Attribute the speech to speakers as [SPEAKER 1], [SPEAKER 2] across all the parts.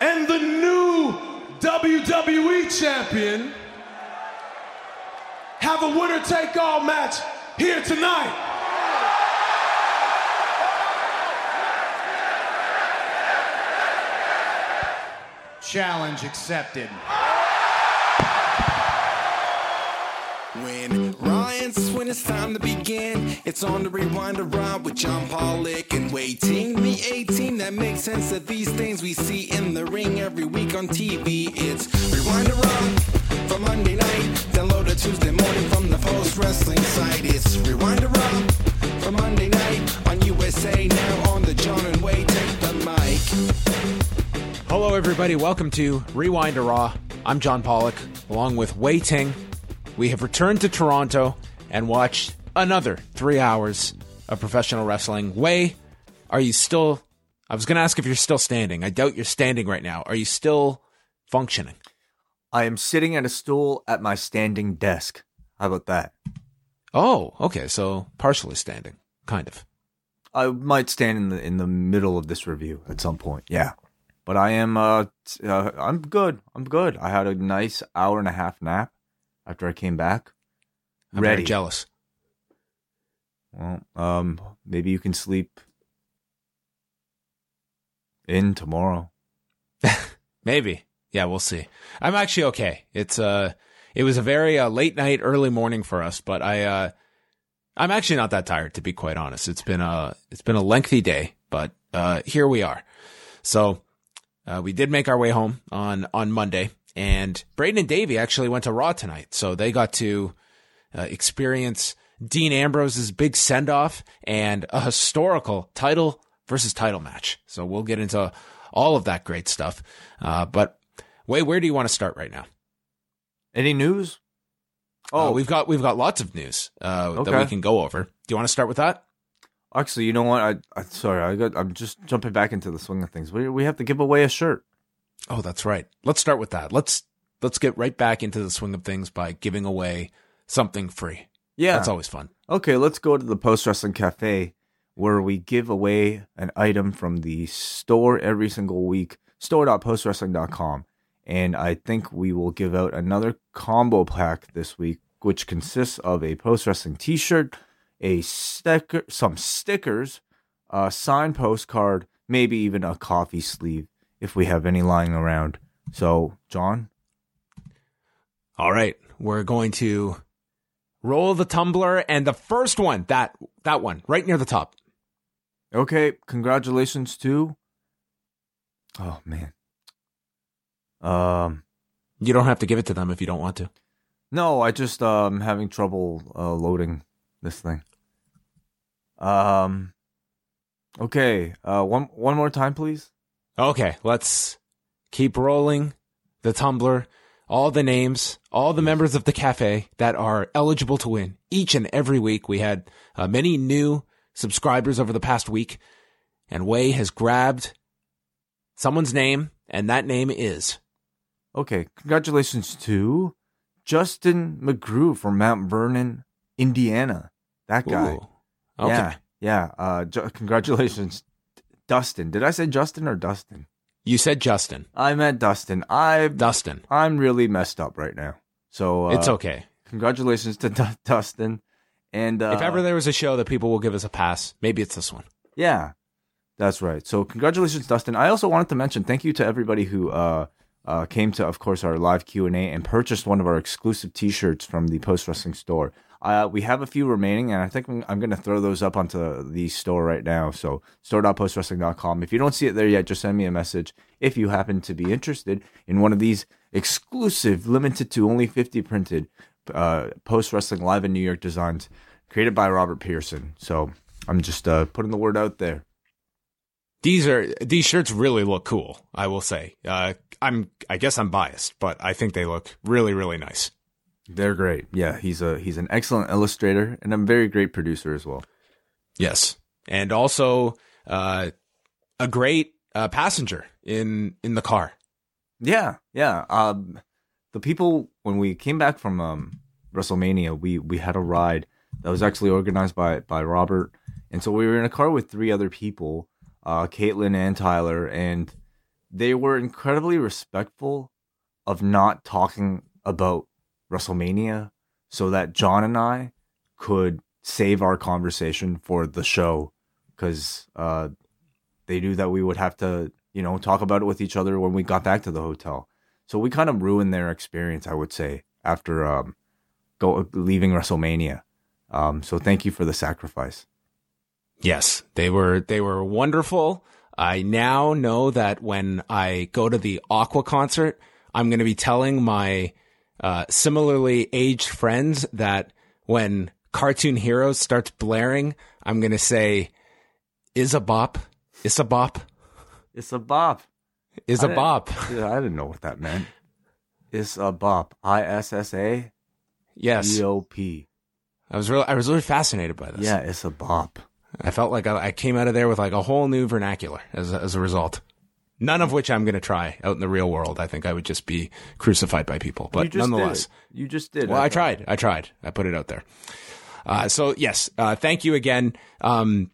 [SPEAKER 1] and the new WWE Champion have a winner take all match here tonight?
[SPEAKER 2] Challenge accepted.
[SPEAKER 3] When Ryan's when it's time to begin, it's on the rewind around with John Pollock and waiting the 18 that makes sense of these things we see in the ring every week on TV. It's rewind around for Monday night, download it Tuesday morning from the Post Wrestling site. It's rewind around for Monday night on USA now on the John and Wade take the mic.
[SPEAKER 4] Hello, everybody. Welcome to Rewind to Raw. I'm John Pollock, along with Wai Ting. We have returned to Toronto and watched another three hours of professional wrestling. Wai, are you still? I was going to ask if you're still standing. I doubt you're standing right now. Are you still functioning?
[SPEAKER 5] I am sitting at a stool at my standing desk. How about that?
[SPEAKER 4] Oh, okay. So partially standing, kind of.
[SPEAKER 5] I might stand in the in the middle of this review at some point. Yeah. But I am uh, uh I'm good. I'm good. I had a nice hour and a half nap after I came back.
[SPEAKER 4] I'm
[SPEAKER 5] Ready.
[SPEAKER 4] very jealous.
[SPEAKER 5] Well, um maybe you can sleep in tomorrow.
[SPEAKER 4] Maybe. Yeah, we'll see. I'm actually okay. It's uh it was a very uh, late night, early morning for us, but I uh I'm actually not that tired to be quite honest. It's been a it's been a lengthy day, but uh here we are. So uh, we did make our way home on on Monday, and Braden and Davey actually went to Raw tonight, so they got to uh, experience Dean Ambrose's big send off and a historical title versus title match. So we'll get into all of that great stuff. Uh, but wait, where do you want to start right now?
[SPEAKER 5] Any news?
[SPEAKER 4] Oh,
[SPEAKER 5] Oh,
[SPEAKER 4] we've got we've got lots of news uh, that we can go over. Do you want to start with that?
[SPEAKER 5] actually, you know what? I, I sorry, I got I'm just jumping back into the swing of things. We we have to give away a shirt.
[SPEAKER 4] Oh, that's right. Let's start with that. Let's let's get right back into the swing of things by giving away something free.
[SPEAKER 5] Yeah.
[SPEAKER 4] That's always fun.
[SPEAKER 5] Okay, let's go to the Post Wrestling Cafe where we give away an item from the store every single week, store.postwrestling.com. And I think we will give out another combo pack this week, which consists of a Post Wrestling t shirt, a sticker, some stickers, a signed postcard, maybe even a coffee sleeve if we have any lying around. So, John,
[SPEAKER 4] All right, we're going to roll the tumbler, and the first one that that one right near the top.
[SPEAKER 5] Okay, congratulations to. Oh man. Um,
[SPEAKER 4] You don't have to give it to them if you don't want to.
[SPEAKER 5] no, I just um having trouble uh, loading this thing. Um, okay. Uh, one one more time, please.
[SPEAKER 4] Okay, let's keep rolling the tumbler. All the names, all the members of the cafe that are eligible to win each and every week. We had uh, many new subscribers over the past week, and Wai has grabbed someone's name, and that name is
[SPEAKER 5] Okay, congratulations to Justin McGrew from Mount Vernon, Indiana. That guy.
[SPEAKER 4] Ooh, Okay.
[SPEAKER 5] Yeah, yeah. Uh, ju- congratulations, Dustin. Did I say Justin or Dustin?
[SPEAKER 4] You said Justin.
[SPEAKER 5] I meant Dustin. I
[SPEAKER 4] Dustin.
[SPEAKER 5] I'm really messed up right now. So uh,
[SPEAKER 4] it's okay.
[SPEAKER 5] Congratulations to Du- Dustin. And uh,
[SPEAKER 4] if ever there was a show that people will give us a pass, maybe it's this one.
[SPEAKER 5] yeah, that's right. So congratulations, Dustin. I also wanted to mention thank you to everybody who uh, uh, came to, of course, our live Q and A and purchased one of our exclusive T-shirts from the Post Wrestling store. Uh, we have a few remaining, and I think I'm, I'm going to throw those up onto the store right now. So store.postwrestling.com. If you don't see it there yet, just send me a message if you happen to be interested in one of these exclusive, limited to only 50 printed uh, Post Wrestling Live in New York designs created by Robert Pearson. So I'm just uh, putting the word out there.
[SPEAKER 4] These are these shirts really look cool. I will say. Uh, I'm I guess I'm biased, but I think they look really really nice.
[SPEAKER 5] They're great. Yeah, he's a he's an excellent illustrator and a very great producer as well.
[SPEAKER 4] Yes, and also uh, a great uh, passenger in in the car.
[SPEAKER 5] Yeah, yeah. Um, the people when we came back from um, WrestleMania, we we had a ride that was actually organized by by Robert, and so we were in a car with three other people, uh, Caitlin and Tyler, and they were incredibly respectful of not talking about WrestleMania, so that John and I could save our conversation for the show, because uh, they knew that we would have to, you know, talk about it with each other when we got back to the hotel. So we kind of ruined their experience, I would say, after um, go leaving WrestleMania. Um, so thank you for the sacrifice.
[SPEAKER 4] Yes, they were they were wonderful. I now know that when I go to the Aqua concert, I'm going to be telling my uh, similarly aged friends that when Cartoon Heroes starts blaring, I'm going to say, "Is a bop, is a bop,
[SPEAKER 5] It's a bop.
[SPEAKER 4] is a bop."
[SPEAKER 5] Yeah, I didn't know what that meant. It's a bop. I S S A
[SPEAKER 4] Yes,
[SPEAKER 5] B O P.
[SPEAKER 4] I was really I was really fascinated by this.
[SPEAKER 5] Yeah, it's a bop.
[SPEAKER 4] I felt like I, I came out of there with like a whole new vernacular as a, as a result. None of which I'm going to try out in the real world. I think I would just be crucified by people. But nonetheless,
[SPEAKER 5] you just did.
[SPEAKER 4] well, I tried. I tried. I put it out there. Uh, so yes, uh, thank you again um,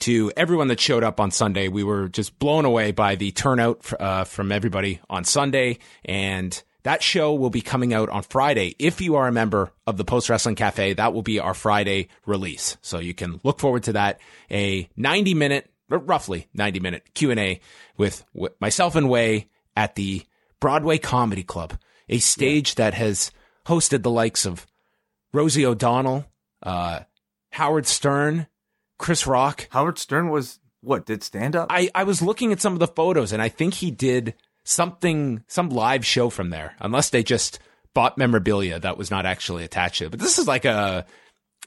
[SPEAKER 4] to everyone that showed up on Sunday. We were just blown away by the turnout uh, from everybody on Sunday, and that show will be coming out on Friday. If you are a member of the Post Wrestling Cafe, that will be our Friday release. So you can look forward to that. A 90 minute, roughly 90 minute Q and A with w- myself and Way at the Broadway Comedy Club, a stage that has hosted the likes of Rosie O'Donnell, uh, Howard Stern, Chris Rock.
[SPEAKER 5] Howard Stern was what? Did stand up?
[SPEAKER 4] I, I was looking at some of the photos and I think he did something, some live show from there, unless they just bought memorabilia that was not actually attached to it. But this is like a,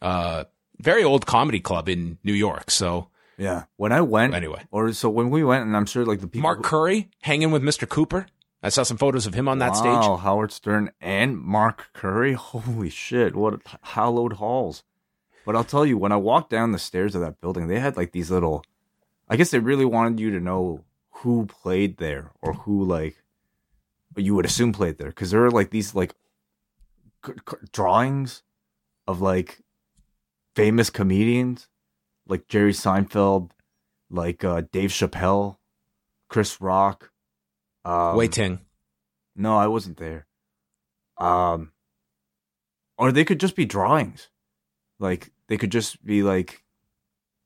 [SPEAKER 4] uh, very old comedy club in New York. So
[SPEAKER 5] yeah. When I went,
[SPEAKER 4] Anyway.
[SPEAKER 5] or so when we went, and I'm sure like the people.
[SPEAKER 4] Mark Curry hanging with Mr. Cooper. I saw some photos of him on that
[SPEAKER 5] wow,
[SPEAKER 4] stage.
[SPEAKER 5] Howard Stern and Mark Curry. Holy shit! What hallowed halls. But I'll tell you, when I walked down the stairs of that building, they had like these little. I guess they really wanted you to know who played there or who like you would assume played there because there were like these like c- c- drawings of like famous comedians like Jerry Seinfeld, like uh, Dave Chappelle, Chris Rock. Um,
[SPEAKER 4] Wai Ting.
[SPEAKER 5] no, I wasn't there. Um, or they could just be drawings. Like they could just be like,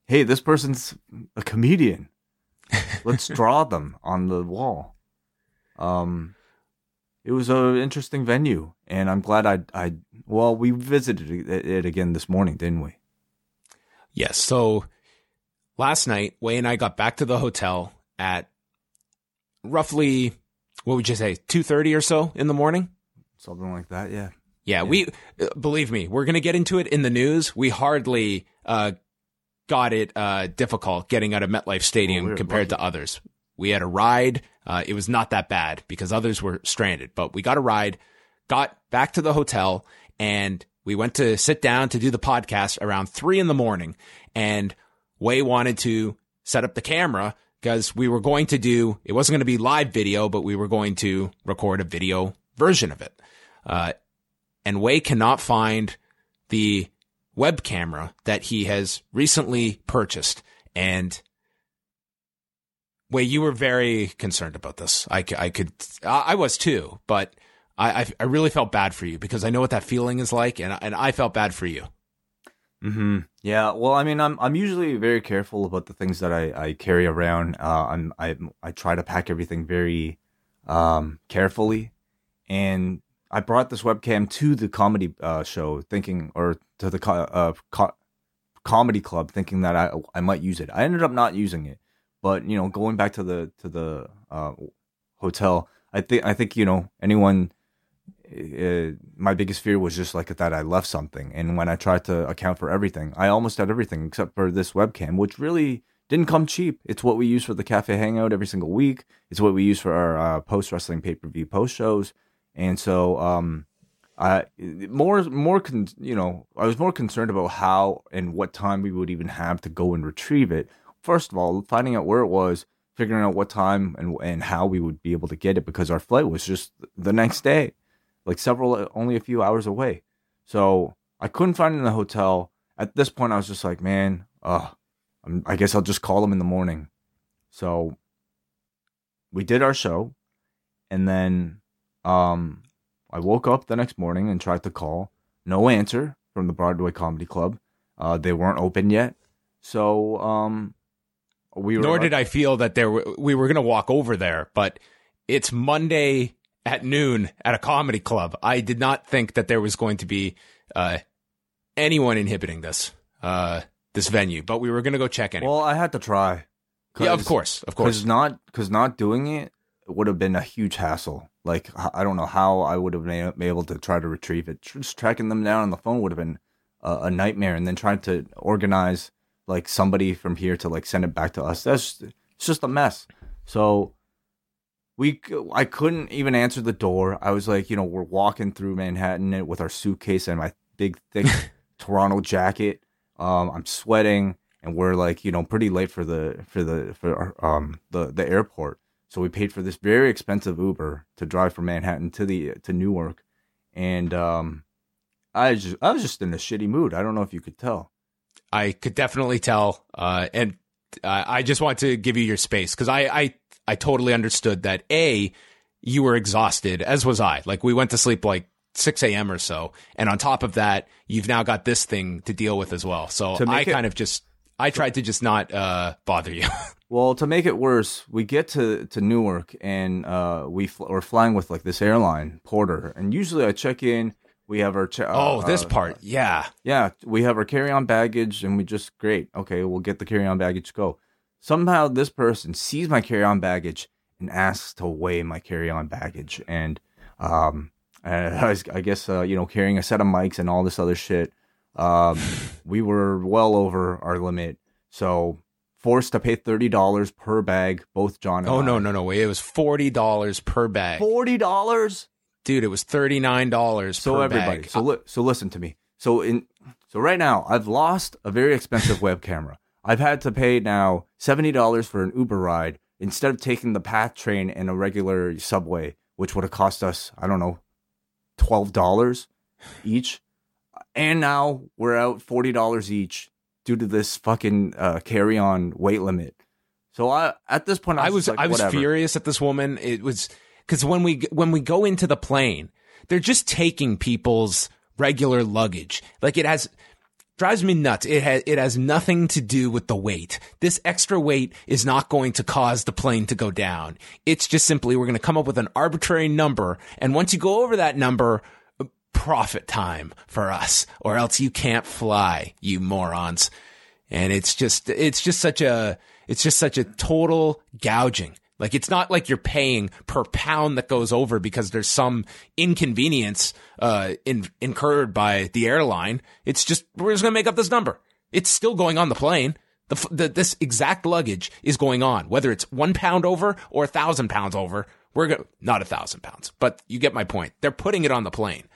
[SPEAKER 5] "Hey, this person's a comedian. Let's draw them on the wall." Um, it was an interesting venue, and I'm glad I I well we visited it it again this morning, didn't we?
[SPEAKER 4] Yes. So last night, Wai and I got back to the hotel at roughly, what would you say, 2.30 or so in the morning?
[SPEAKER 5] Something like that, yeah.
[SPEAKER 4] Yeah, we, uh, believe me, we're going to get into it in the news. We hardly, uh, got it, uh, difficult getting out of MetLife Stadium
[SPEAKER 5] Oh, we're
[SPEAKER 4] compared to others. We had a ride. Uh, it was not that bad because others were stranded, but we got a ride, got back to the hotel and we went to sit down to do the podcast around three in the morning and Wai wanted to set up the camera because we were going to do, it wasn't going to be live video, but we were going to record a video version of it. Uh, and Wai cannot find the web camera that he has recently purchased. And Wai, you were very concerned about this. I could, I I was too, but I, I, I really felt bad for you because I know what that feeling is like, and and I felt bad for you.
[SPEAKER 5] Hmm. Yeah. Well, I mean, I'm I'm usually very careful about the things that I, I carry around. Uh, I'm I I try to pack everything very um, carefully, and I brought this webcam to the comedy uh, show, thinking, or to the co- uh, co- comedy club, thinking that I I might use it. I ended up not using it, but you know, going back to the to the uh, hotel, I think I think you know anyone. Uh, my biggest fear was just like that I left something, and when I tried to account for everything, I almost had everything except for this webcam, which really didn't come cheap. It's what we use for the cafe hangout every single week. It's what we use for our uh, post wrestling pay per view post shows, and so um, I more more con- you know I was more concerned about how and what time we would even have to go and retrieve it. First of all, finding out where it was, figuring out what time and and how we would be able to get it because our flight was just the next day, like several only a few hours away. So I couldn't find it in the hotel. At this point, I was just like, man, uh, I guess I'll just call them in the morning. So we did our show, and then um, I woke up the next morning and tried to call. No answer from the Broadway Comedy Club. Uh, they weren't open yet. So um, we were.
[SPEAKER 4] Nor did I feel that there were, we were going to walk over there, but it's Monday at noon at a comedy club. I did not think that there was going to be uh, anyone inhibiting this uh, this venue, but we were going to go check anyway.
[SPEAKER 5] Well, I had to try.
[SPEAKER 4] yeah, of course, of course.
[SPEAKER 5] Because not because not doing it would have been a huge hassle. Like I don't know how I would have been able to try to retrieve it. Just tracking them down on the phone would have been a, a nightmare, and then trying to organize like somebody from here to like send it back to us. That's it's just a mess. So we I couldn't even answer the door. I was like, you know, we're walking through Manhattan with our suitcase and my big thick Toronto jacket. Um, I'm sweating, and we're like, you know, pretty late for the for the for our, um the the airport. So we paid for this very expensive Uber to drive from Manhattan to the to Newark, and um, I just I was just in a shitty mood. I don't know if you could tell.
[SPEAKER 4] I could definitely tell. Uh, and uh, I just want to give you your space because I, I, I totally understood that A, you were exhausted, as was I. Like we went to sleep like 6 a.m. or so. And on top of that, you've now got this thing to deal with as well. So I
[SPEAKER 5] it-
[SPEAKER 4] kind of just, I tried to just not uh, bother you.
[SPEAKER 5] Well, to make it worse, we get to, to Newark and uh, we fl- we're flying with like this airline Porter, and usually I check in. We have our che-
[SPEAKER 4] oh,
[SPEAKER 5] uh,
[SPEAKER 4] this
[SPEAKER 5] uh,
[SPEAKER 4] part. Yeah.
[SPEAKER 5] Yeah, we have our carry on baggage and we just great. Okay, we'll get the carry on baggage go. Somehow this person sees my carry on baggage and asks to weigh my carry on baggage and um and I, was, I guess uh, you know carrying a set of mics and all this other shit. Um we were well over our limit. So forced to pay $30 per bag both John and
[SPEAKER 4] Oh,
[SPEAKER 5] I.
[SPEAKER 4] no, no, no. Wait, it was $40 per bag.
[SPEAKER 5] $40?
[SPEAKER 4] Dude, it was $39
[SPEAKER 5] so
[SPEAKER 4] per
[SPEAKER 5] everybody
[SPEAKER 4] bag.
[SPEAKER 5] so li- so listen to me so in so right now i've lost a very expensive web camera i've had to pay now $70 for an uber ride instead of taking the path train and a regular subway which would have cost us i don't know $12 each and now we're out $40 each due to this fucking uh, carry on weight limit so i at this point i
[SPEAKER 4] I
[SPEAKER 5] was
[SPEAKER 4] was
[SPEAKER 5] like,
[SPEAKER 4] I was furious at this woman. It was because when we when we go into the plane, they're just taking people's regular luggage. Like it has drives me nuts. It has it has nothing to do with the weight. This extra weight is not going to cause the plane to go down. It's just simply we're going to come up with an arbitrary number, and once you go over that number. Profit time for us, or else you can't fly, you morons and it's just it's just such a it's just such a total gouging like it's not like you're paying per pound that goes over because there's some inconvenience uh in, incurred by the airline. It's just we're just going to make up this number. It's still going on the plane. The, the this exact luggage is going on. Whether it's 1 pound over or a 1000 pounds over we're going not a 1000 pounds but you get my point. They're putting it on the plane.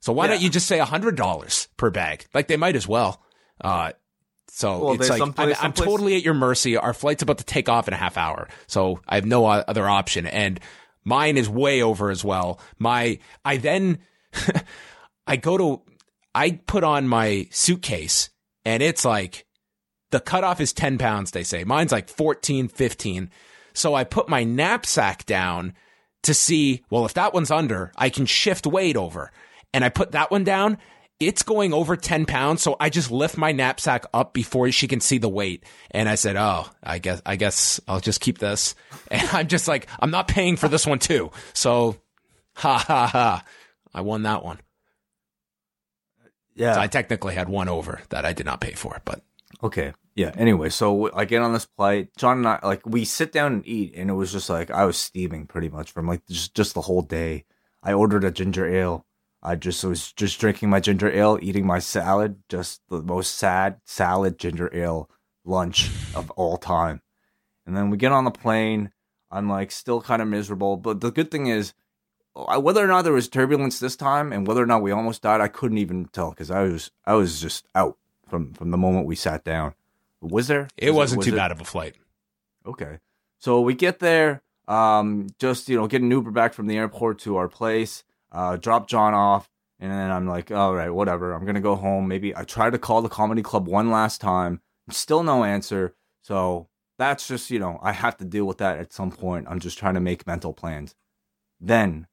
[SPEAKER 4] So why don't you just say a $100 per bag? Like they might as well. Uh so
[SPEAKER 5] Well,
[SPEAKER 4] it's like
[SPEAKER 5] some place-
[SPEAKER 4] I'm, I'm totally at your mercy. Our flight's about to take off in a half hour, so I have no uh, other option. And mine is way over as well. My I then I go to I put on my suitcase, and it's like the cutoff is 10 pounds. They say mine's like 14, 15. So I put my knapsack down to see. Well, if that one's under, I can shift weight over, and I put that one down. It's going over 10 pounds. So I just lift my knapsack up before she can see the weight. And I said, Oh, I guess, I guess I'll just keep this. And I'm just like, I'm not paying for this one too. So ha ha ha. I won that one.
[SPEAKER 5] Yeah.
[SPEAKER 4] So I technically had one over that I did not pay for, but
[SPEAKER 5] Okay. Yeah. Anyway, so I get on this flight. John and I, like, we sit down and eat, and it was just like I was steaming pretty much from like just just the whole day. I ordered a ginger ale. I just was just drinking my ginger ale, eating my salad, just the most sad salad ginger ale lunch of all time. And then we get on the plane. I'm like still kind of miserable, but the good thing is, whether or not there was turbulence this time, and whether or not we almost died, I couldn't even tell because I was I was just out from from the moment we sat down. Was there?
[SPEAKER 4] it
[SPEAKER 5] Was
[SPEAKER 4] wasn't
[SPEAKER 5] was
[SPEAKER 4] too
[SPEAKER 5] it-
[SPEAKER 4] bad of a flight.
[SPEAKER 5] Okay. So we get there, um, just, you know, get an Uber back from the airport to our place, uh, drop John off, and then I'm like, all right, whatever. I'm going to go home. Maybe I try to call the comedy club one last time, still no answer. So that's just, you know, I have to deal with that at some point. I'm just trying to make mental plans. Then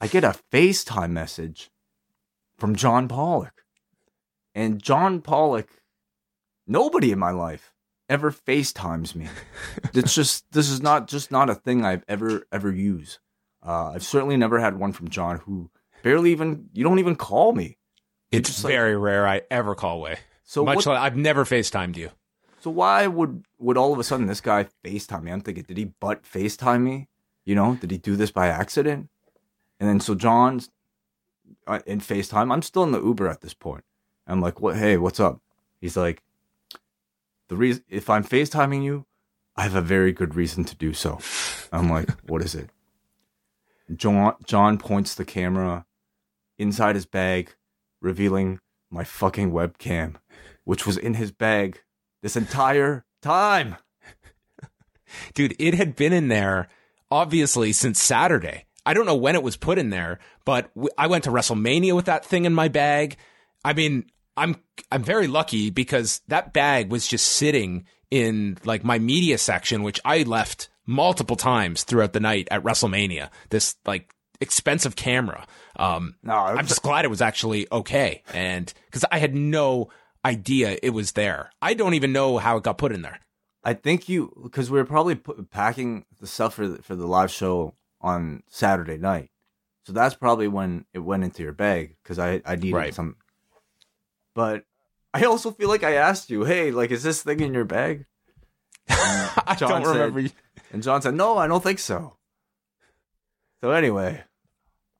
[SPEAKER 5] I get a FaceTime message from John Pollock. And John Pollock, nobody in my life ever FaceTimes me. it's just this is not just not a thing I've ever ever used. Uh, I've certainly never had one from John who barely even you don't even call me.
[SPEAKER 4] It's
[SPEAKER 5] just like-
[SPEAKER 4] very rare I ever call away.
[SPEAKER 5] So
[SPEAKER 4] Much
[SPEAKER 5] what,
[SPEAKER 4] like I've never FaceTimed you.
[SPEAKER 5] so why would would all of a sudden this guy FaceTime me? I'm thinking, did he butt FaceTime me? You know, did he do this by accident? And then so John's uh, in FaceTime. I'm still in the Uber at this point. I'm like, what? Hey, what's up? He's like, the reason if I'm FaceTiming you, I have a very good reason to do so. I'm like, what is it? John John points the camera inside his bag, revealing my fucking webcam, which was in his bag this entire time.
[SPEAKER 4] Dude, it had been in there obviously since Saturday. I don't know when it was put in there, but I went to WrestleMania with that thing in my bag. I mean, I'm I'm very lucky because that bag was just sitting in like my media section, which I left multiple times throughout the night at WrestleMania. This like expensive camera. Um,
[SPEAKER 5] No, it
[SPEAKER 4] I'm just glad it was actually okay, and because I had no idea it was there. I don't even know how it got put in there.
[SPEAKER 5] I think you because we were probably pu- packing the stuff for the, for the live show on Saturday night, so that's probably when it went into your bag because I I needed
[SPEAKER 4] Right.
[SPEAKER 5] some. But I also feel like I asked you, hey, like, is this thing in your bag?
[SPEAKER 4] I don't
[SPEAKER 5] said-
[SPEAKER 4] remember.
[SPEAKER 5] And John said, no, I don't think so. So anyway,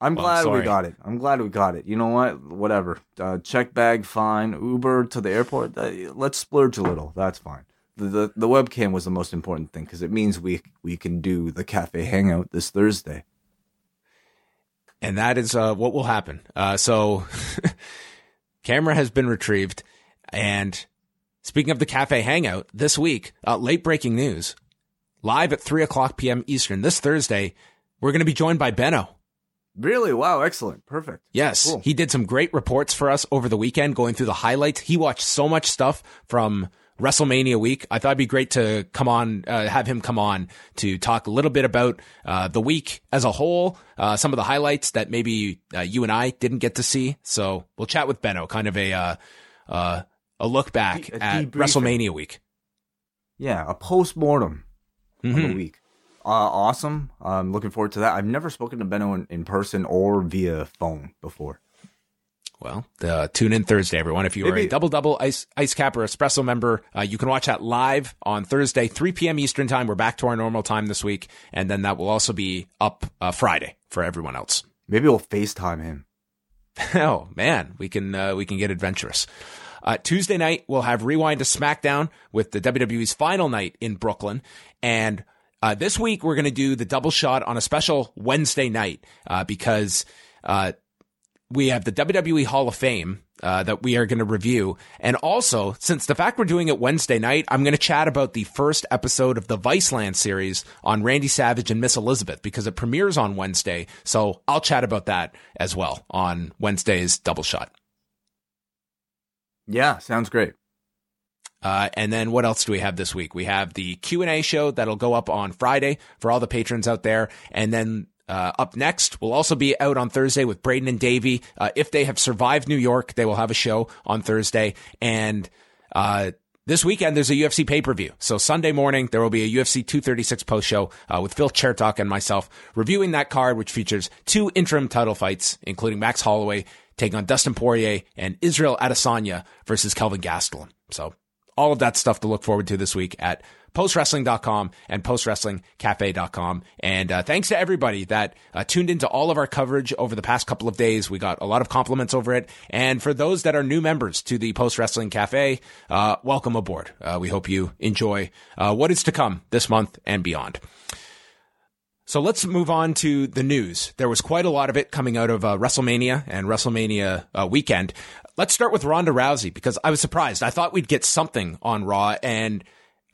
[SPEAKER 5] I'm
[SPEAKER 4] Well,
[SPEAKER 5] glad we got it. I'm glad we got it. You know what? Whatever. Uh, check bag, fine. Uber to the airport. Uh, let's splurge a little. That's fine. The, the the webcam was the most important thing because it means we we can do the cafe hangout this Thursday.
[SPEAKER 4] and that is uh, what will happen. Uh, so, camera has been retrieved, and speaking of the cafe hangout, this week, uh, late breaking news, live at three o'clock p.m. Eastern this Thursday, we're going to be joined by Benno.
[SPEAKER 5] Really? Wow! Excellent. Perfect.
[SPEAKER 4] Yes,
[SPEAKER 5] Cool.
[SPEAKER 4] he did some great reports for us over the weekend, going through the highlights. He watched so much stuff from WrestleMania week. I thought it'd be great to come on, uh, have him come on to talk a little bit about uh, the week as a whole, uh, some of the highlights that maybe uh, you and I didn't get to see. So we'll chat with Benno, kind of a uh, uh, a look back
[SPEAKER 5] a
[SPEAKER 4] at
[SPEAKER 5] debriefing.
[SPEAKER 4] WrestleMania week.
[SPEAKER 5] Yeah, a post mortem on
[SPEAKER 4] Mhm.
[SPEAKER 5] the week. Uh, awesome. I'm looking forward to that. I've never spoken to Benno in, in person or via phone before.
[SPEAKER 4] Well, uh, tune in Thursday, everyone. If you are a double double ice ice cap or espresso member, uh, you can watch that live on Thursday, 3 p.m. Eastern time. We're back to our normal time this week, and then that will also be up uh, Friday for everyone else.
[SPEAKER 5] Maybe we'll FaceTime him.
[SPEAKER 4] oh man, we can uh, we can get adventurous. Uh, Tuesday night we'll have rewind to SmackDown with the WWE's final night in Brooklyn, and uh, this week we're going to do the double shot on a special Wednesday night uh, because uh, we have the WWE Hall of Fame uh, that we are going to review, and also since the fact we're doing it Wednesday night, I'm going to chat about the first episode of the Viceland series on Randy Savage and Miss Elizabeth because it premieres on Wednesday. So I'll chat about that as well on Wednesday's double shot.
[SPEAKER 5] Yeah, sounds great.
[SPEAKER 4] Uh, and then what else do we have this week? We have the Q and A show that'll go up on Friday for all the patrons out there, and then uh, up next. We'll also be out on Thursday with Braden and Davey. Uh, if they have survived New York, they will have a show on Thursday. And uh, this weekend, there's a UFC pay per view. So Sunday morning, there will be a UFC 236 post show uh, with Phil Chertok and myself reviewing that card, which features two interim title fights, including Max Holloway taking on Dustin Poirier and Israel Adesanya versus Kelvin Gastelum. So all of that stuff to look forward to this week at postwrestling.com and postwrestlingcafe.com. And uh, thanks to everybody that uh, tuned into all of our coverage over the past couple of days. We got a lot of compliments over it. And for those that are new members to the Post Wrestling Cafe, uh, welcome aboard. Uh, we hope you enjoy uh, what is to come this month and beyond. So let's move on to the news. There was quite a lot of it coming out of uh, WrestleMania and WrestleMania uh, weekend. Let's start with Ronda Rousey because I was surprised. I thought we'd get something on Raw and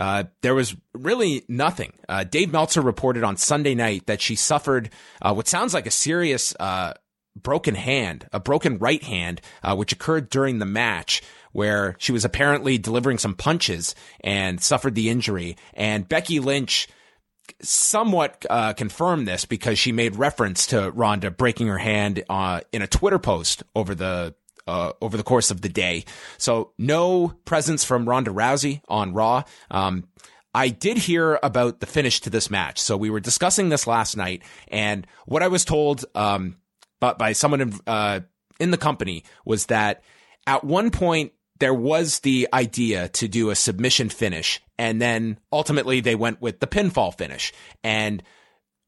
[SPEAKER 4] uh, there was really nothing. Uh, Dave Meltzer reported on Sunday night that she suffered uh, what sounds like a serious uh, broken hand, a broken right hand, which occurred during the match where she was apparently delivering some punches and suffered the injury. And Becky Lynch somewhat uh, confirmed this because she made reference to Ronda breaking her hand in a Twitter post over the uh, over the course of the day. So no presence from Ronda Rousey on Raw. Um, I did hear about the finish to this match. So we were discussing this last night, and what I was told um, by, by someone in, uh, in the company was that at one point there was the idea to do a submission finish, and then ultimately they went with the pinfall finish. And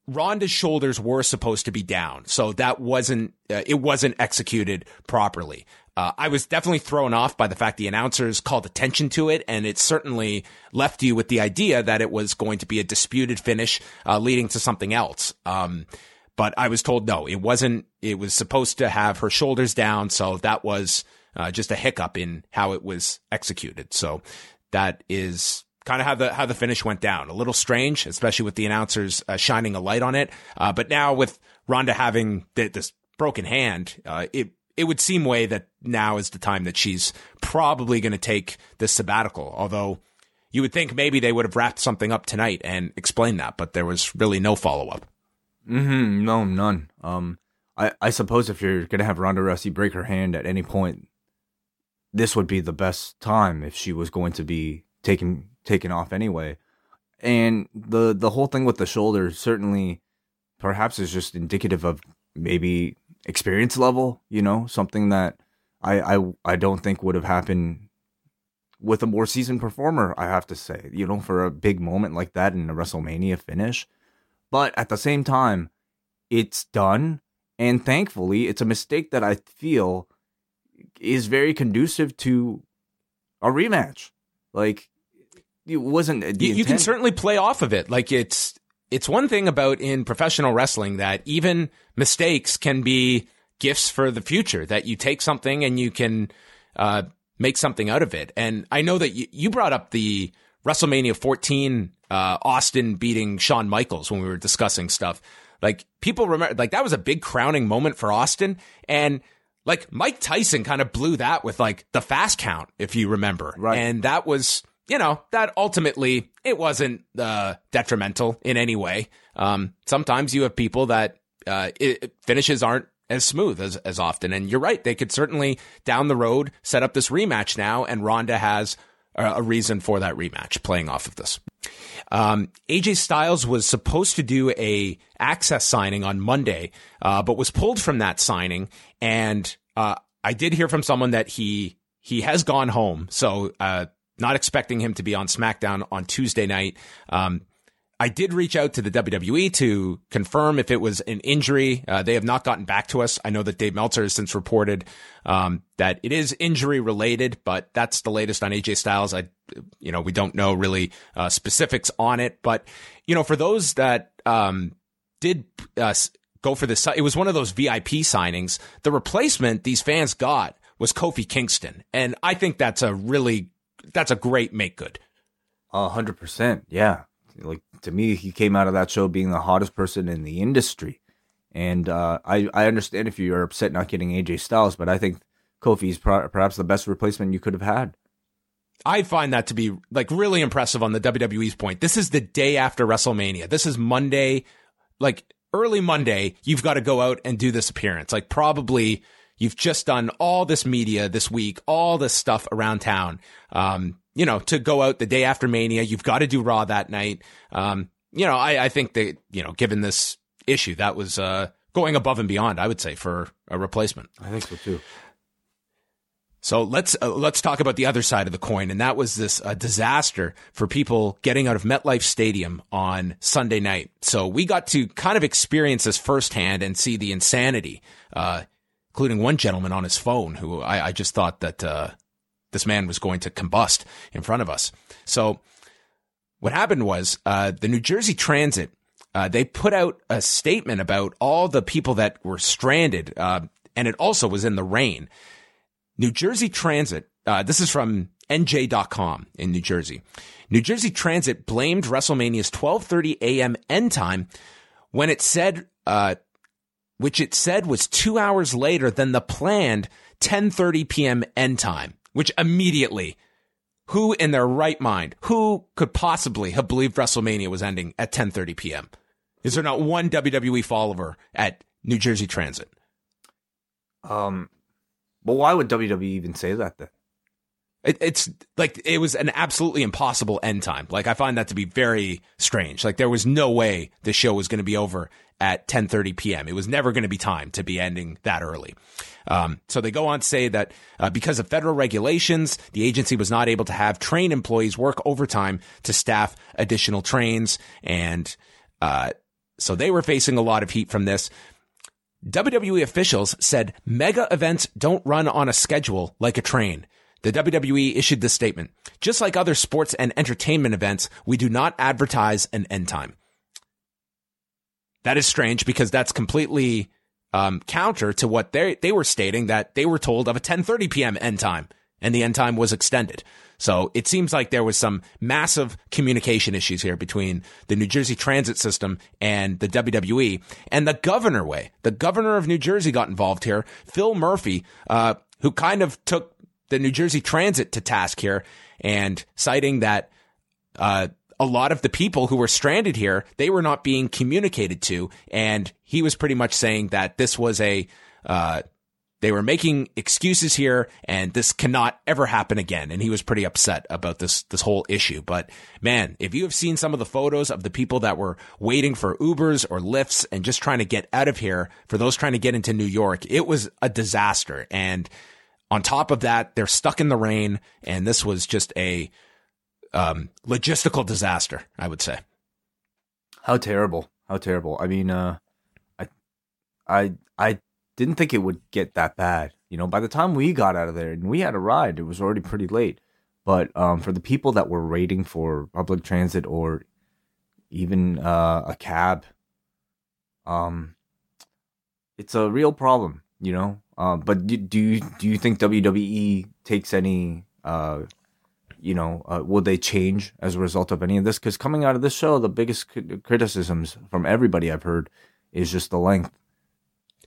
[SPEAKER 4] Ronda's shoulders were supposed to be down, so that wasn't uh, it wasn't executed properly. Uh, I was definitely thrown off by the fact the announcers called attention to it, and it certainly left you with the idea that it was going to be a disputed finish, uh, leading to something else. Um, but I was told no, it wasn't. It was supposed to have her shoulders down, so that was uh, just a hiccup in how it was executed. So that is kind of how the how the finish went down. A little strange, especially with the announcers uh, shining a light on it. Uh, but now with Ronda having the, this broken hand, uh, it it would seem way that now is the time that she's probably going to take this sabbatical. Although you would think maybe they would have wrapped something up tonight and explained that, but there was really no follow up.
[SPEAKER 5] Mm-hmm. No, none. Um, I I suppose if you're gonna have Ronda Rousey break her hand at any point, this would be the best time if she was going to be taken taken off anyway. And the the whole thing with the shoulder certainly perhaps is just indicative of maybe experience level, you know, something that I I I don't think would have happened with a more seasoned performer, I have to say, you know, for a big moment like that in a WrestleMania finish. But at the same time, it's done. And thankfully, it's a mistake that I feel is very conducive to a rematch. Like it wasn't
[SPEAKER 4] you, you, can certainly play off of it. Like it's it's one thing about in professional wrestling that even mistakes can be gifts for the future. That you take something and you can uh, make something out of it. And I know that you, you brought up the WrestleMania 14 uh, Austin beating Shawn Michaels when we were discussing stuff. Like people remember, like that was a big crowning moment for Austin and. Like Mike Tyson kind of blew that with like the fast count, if you remember. Right. And that was you know, that ultimately it wasn't uh, detrimental in any way. Um, sometimes you have people that uh, it, finishes aren't as smooth as, as often. And you're right. They could certainly down the road set up this rematch now. And Ronda has a, a reason for that rematch playing off of this. Um, AJ Styles was supposed to do a Axxess signing on Monday, uh, but was pulled from that signing. And, uh, I did hear from someone that he, he has gone home. So, uh, not expecting him to be on SmackDown on Tuesday night. Um, I did reach out to the WWE to confirm if it was an injury. Uh, they have not gotten back to us. I know that Dave Meltzer has since reported um, that it is injury related, but that's the latest on AJ Styles. I, you know, we don't know really uh, specifics on it, but you know, for those that um, did uh, go for this, it was one of those VIP signings. The replacement these fans got was Kofi Kingston, and I think that's a really that's a great make good.
[SPEAKER 5] A hundred percent, yeah. Like to me, he came out of that show being the hottest person in the industry, and uh, I I understand if you're upset not getting AJ Styles, but I think Kofi's pro- perhaps the best replacement you could have had.
[SPEAKER 4] I find that to be like really impressive on the WWE's point. This is the day after WrestleMania. This is Monday. Like early Monday, you've got to go out and do this appearance. Like probably you've just done all this media this week, all this stuff around town. Um, you know, to go out the day after Mania, you've got to do Raw that night. Um, you know, I, I think that, you know, given this issue, that was, uh, going above and beyond, I would say, for a replacement.
[SPEAKER 5] I think so too.
[SPEAKER 4] So let's uh, let's talk about the other side of the coin, and that was this uh, disaster for people getting out of MetLife Stadium on Sunday night. So we got to kind of experience this firsthand and see the insanity, uh, including one gentleman on his phone who I, I just thought that uh, this man was going to combust in front of us. So what happened was uh, the New Jersey Transit. Uh, they put out a statement about all the people that were stranded, and it also was in the rain. New Jersey Transit, uh, this is from NJ.com in New Jersey. New Jersey Transit blamed WrestleMania's 12:30 a.m. end time when it said, uh, which it said was two hours later than the planned 10:30 p.m. end time. Which immediately, who in their right mind, who could possibly have believed WrestleMania was ending at 10:30 p.m.? Is there not one WWE follower at New Jersey Transit?
[SPEAKER 5] Um, but why would WWE even say that then?
[SPEAKER 4] It, it's like it was an absolutely impossible end time. Like I find that to be very strange. Like there was no way the show was going to be over at 10:30 p.m. It was never going to be time to be ending that early. Um, so they go on to say that uh, because of federal regulations, the agency was not able to have train employees work overtime to staff additional trains, and uh, so they were facing a lot of heat from this. WWE officials said mega events don't run on a schedule like a train. The WWE issued this statement. Just like other sports and entertainment events, we do not advertise an end time. That is strange because that's completely um, counter to what they they were stating that they were told of a 10:30 p.m. end time, and the end time was extended. So it seems like there was some massive communication issues here between the New Jersey transit system and the WWE and the governor way. The governor of New Jersey got involved here, Phil Murphy, uh, who kind of took the New Jersey transit to task here and citing that, uh, a lot of the people who were stranded here, they were not being communicated to. And he was pretty much saying that this was a, uh, they were making excuses here and this cannot ever happen again. And he was pretty upset about this, this whole issue. But man, if you have seen some of the photos of the people that were waiting for Ubers or lifts and just trying to get out of here for those trying to get into New York, it was a disaster. And on top of that, they're stuck in the rain. And this was just a, um, logistical disaster, I would say.
[SPEAKER 5] How terrible. How terrible. I mean, uh, I, I, I didn't think it would get that bad. You know, by the time we got out of there and we had a ride, it was already pretty late. But um, for the people that were waiting for public transit or even uh, a cab, um, it's a real problem. You know, uh, but do, do you do you think WWE takes any uh, you know, uh, will they change as a result of any of this? Because coming out of this show, the biggest criticisms from everybody I've heard is just the length.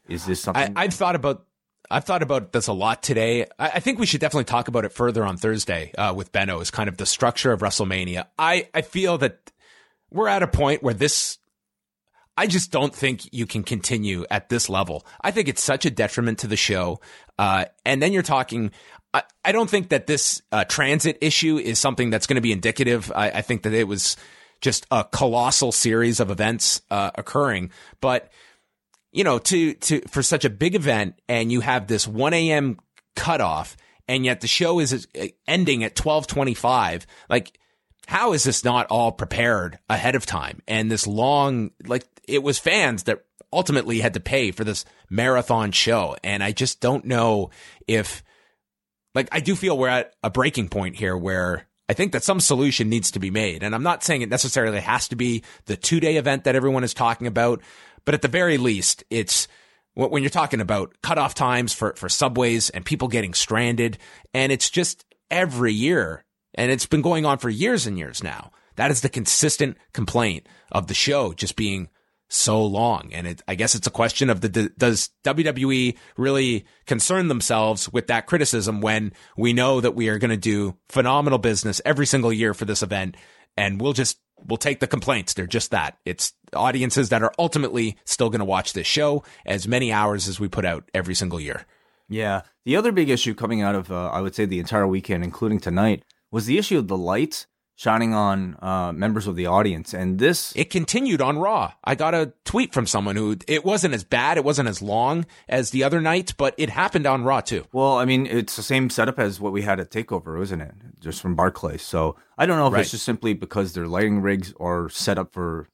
[SPEAKER 5] Is this something
[SPEAKER 4] I, have thought about? I've thought about this a lot today. I, I, think we should definitely talk about it further on Thursday uh, with Benno. Is kind of the structure of WrestleMania. I I feel that we're at a point where this. I just don't think you can continue at this level. I think it's such a detriment to the show. Uh, and then you're talking. I, I don't think that this uh, transit issue is something that's going to be indicative. I, I, think that it was just a colossal series of events uh, occurring, but you know, to, to, for such a big event and you have this 1 a.m. cutoff and yet the show is uh, ending at 1225, like, how is this not all prepared ahead of time? And this long, like, it was fans that ultimately had to pay for this marathon show. And I just don't know if, like, I do feel we're at a breaking point here where I think that some solution needs to be made. And I'm not saying it necessarily has to be the two day event that everyone is talking about, but at the very least, it's when you're talking about cutoff times for, for subways and people getting stranded, and it's just every year, and it's been going on for years and years now. That is the consistent complaint of the show just being so long. And it, I guess it's a question of the, does WWE really concern themselves with that criticism when we know that we are going to do phenomenal business every single year for this event and we'll just we'll take the complaints. They're just that. It's audiences that are ultimately still going to watch this show as many hours as we put out every single year.
[SPEAKER 5] Yeah. The other big issue coming out of, uh, I would say, the entire weekend, including tonight, was the issue of the lights shining on uh, members of the audience. And this.
[SPEAKER 4] It continued on Raw. I got a tweet from someone who it wasn't as bad, it wasn't as long as the other nights, but it happened on Raw too.
[SPEAKER 5] Well, I mean, it's the same setup as what we had at TakeOver, isn't it? Just from Barclays. So I don't know if
[SPEAKER 4] Right.
[SPEAKER 5] it's just simply because their lighting rigs are set up for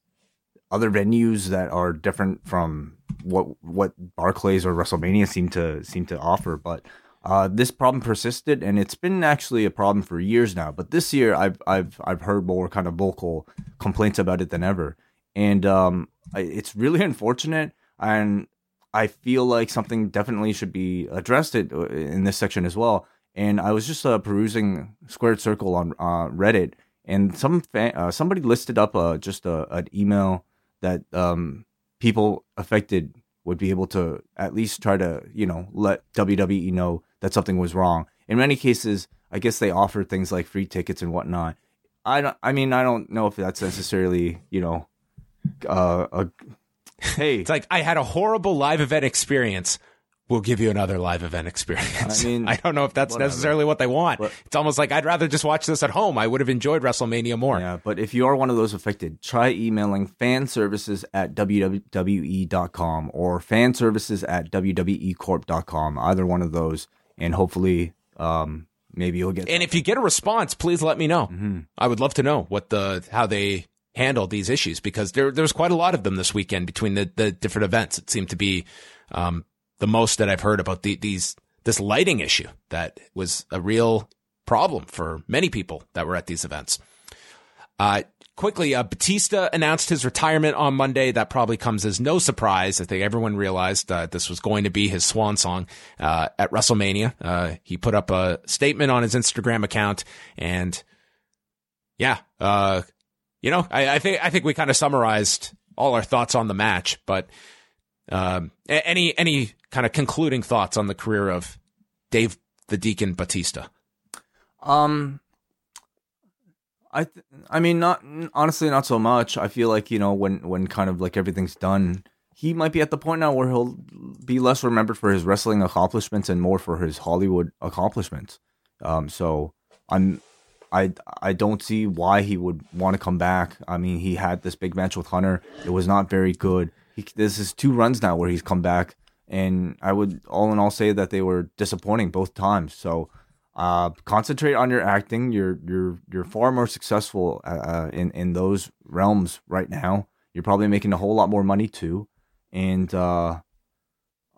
[SPEAKER 5] other venues that are different from what what Barclays or WrestleMania seem to seem to offer, but uh, this problem persisted, and it's been actually a problem for years now. But this year, I've I've I've heard more kind of vocal complaints about it than ever, and um, it's really unfortunate. And I feel like something definitely should be addressed uh, in this section as well. And I was just uh, perusing Squared Circle on uh, Reddit, and some fan, uh, somebody listed up just a, an email that um, people affected would be able to at least try to you know let WWE know that something was wrong. In many cases, I guess they offer things like free tickets and whatnot. I don't. I mean, I don't know if that's necessarily you know uh, a hey.
[SPEAKER 4] It's like I had a horrible live event experience. We'll give you another live event experience.
[SPEAKER 5] I mean,
[SPEAKER 4] I don't know if that's
[SPEAKER 5] whatever.
[SPEAKER 4] necessarily what they want.
[SPEAKER 5] But-
[SPEAKER 4] it's almost like I'd rather just watch this at home. I would have enjoyed WrestleMania more.
[SPEAKER 5] Yeah, but if you are one of those affected, try emailing fanservices at www.com or fanservices at wwecorp.com. Either one of those, and hopefully, um, maybe you'll get.
[SPEAKER 4] And if you get a response, please let me know.
[SPEAKER 5] Mm-hmm.
[SPEAKER 4] I would love to know what the how they handle these issues because there there's quite a lot of them this weekend between the the different events. It seemed to be um, the most that I've heard about the, these this lighting issue that was a real problem for many people that were at these events. Uh, quickly, uh, Batista announced his retirement on Monday. That probably comes as no surprise. I think everyone realized uh, this was going to be his swan song uh, at WrestleMania. Uh, he put up a statement on his Instagram account, and yeah, uh, you know, I, I think I think we kind of summarized all our thoughts on the match. But um, any any kind of concluding thoughts on the career of Dave the Deacon Batista?
[SPEAKER 5] Um, I th- I mean, not honestly, not so much. I feel like you know when when kind of like everything's done, he might be at the point now where he'll be less remembered for his wrestling accomplishments and more for his Hollywood accomplishments. Um, so I'm. I, I don't see why he would want to come back. I mean, he had this big match with Hunter. It was not very good. He, this is two runs now where he's come back, and I would all in all say that they were disappointing both times. So uh, concentrate on your acting. You're you're you're far more successful uh, in in those realms right now. You're probably making a whole lot more money too, and uh,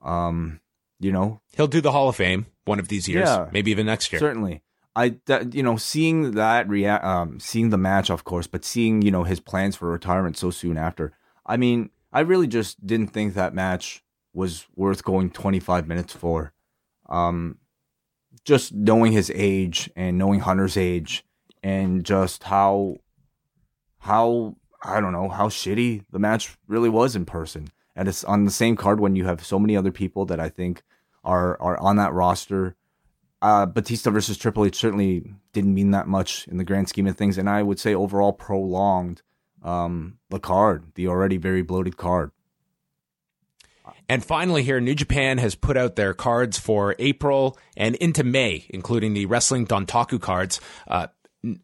[SPEAKER 5] um, you know,
[SPEAKER 4] He'll do the Hall of Fame one of these years,
[SPEAKER 5] Yeah.
[SPEAKER 4] maybe even next year.
[SPEAKER 5] certainly. I that, you know seeing that rea- um seeing the match of course, but seeing you know his plans for retirement so soon after. I mean, I really just didn't think that match was worth going 25 minutes for. Um just knowing his age and knowing Hunter's age and just how how I don't know how shitty the match really was in person. And it's on the same card when you have so many other people that I think are are on that roster. Uh, Batista versus Triple H certainly didn't mean that much in the grand scheme of things, and I would say overall prolonged um, the card, the already very bloated card.
[SPEAKER 4] And finally, here, New Japan has put out their cards for April and into May, including the Wrestling Dontaku cards. Uh,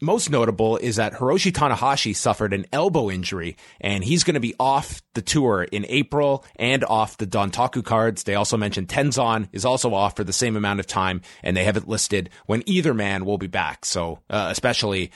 [SPEAKER 4] most notable is that Hiroshi Tanahashi suffered an elbow injury, and he's going to be off the tour in April and off the Dontaku cards. They also mentioned Tenzan is also off for the same amount of time, and they haven't listed when either man will be back. So, uh, especially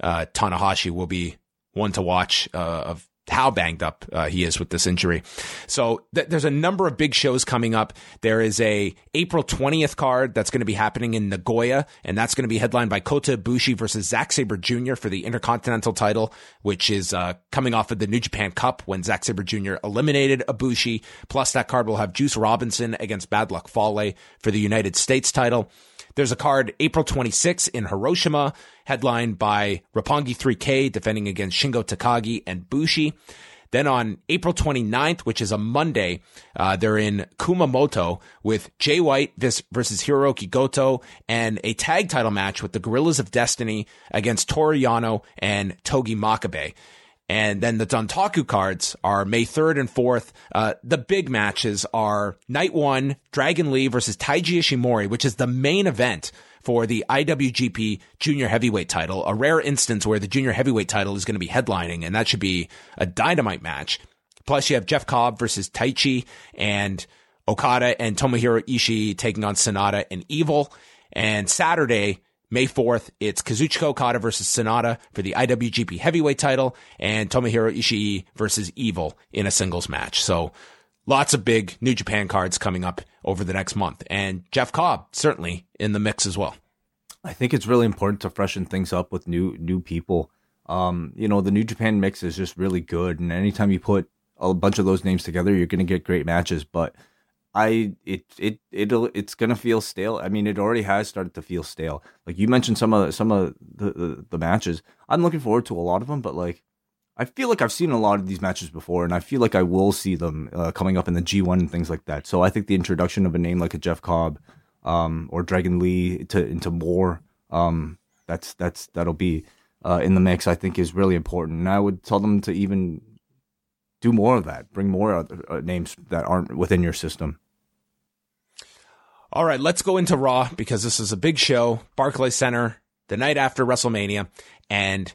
[SPEAKER 4] uh, Tanahashi will be one to watch uh, of how banged up uh, he is with this injury. So th- there's a number of big shows coming up. There is a April 20th card that's going to be happening in Nagoya, and that's going to be headlined by Kota Ibushi versus Zack Sabre Jr. for the Intercontinental title, which is uh, coming off of the New Japan Cup when Zack Sabre Jr. eliminated Ibushi. Plus, that card will have Juice Robinson against Bad Luck Fale for the United States title. There's a card April 26 in Hiroshima, headlined by Roppongi 3K defending against Shingo Takagi and Bushi. Then on April 29th, which is a Monday, uh, they're in Kumamoto with Jay White versus Hiroki Goto and a tag title match with the Guerrillas of Destiny against Toru Yano and Togi Makabe. And then the Dontaku cards are May 3rd and 4th. Uh, the big matches are night one, Dragon Lee versus Taiji Ishimori, which is the main event for the IWGP Junior Heavyweight title, a rare instance where the Junior Heavyweight title is going to be headlining, and that should be a dynamite match. Plus, you have Jeff Cobb versus Taichi and Okada and Tomohiro Ishii taking on Sanada and Evil. And Saturday, May 4th, it's Kazuchika Okada versus Sanada for the IWGP heavyweight title and Tomohiro Ishii versus Evil in a singles match. So lots of big New Japan cards coming up over the next month. And Jeff Cobb certainly in the mix as well.
[SPEAKER 5] I think it's really important to freshen things up with new new people. Um, you know, the New Japan mix is just really good, and anytime you put a bunch of those names together, you're going to get great matches. But I it it it'll it's gonna feel stale. I mean, it already has started to feel stale. Like you mentioned some of some of the, the, the matches. I'm looking forward to a lot of them, but like I feel like I've seen a lot of these matches before, and I feel like I will see them uh, coming up in the G1 and things like that. So I think the introduction of a name like a Jeff Cobb um, or Dragon Lee to into more um, that's that's that'll be uh, in the mix. I think is really important, and I would tell them to even do more of that. Bring more other, uh, names that aren't within your system.
[SPEAKER 4] All right, let's go into Raw because this is a big show, Barclays Center, the night after WrestleMania. And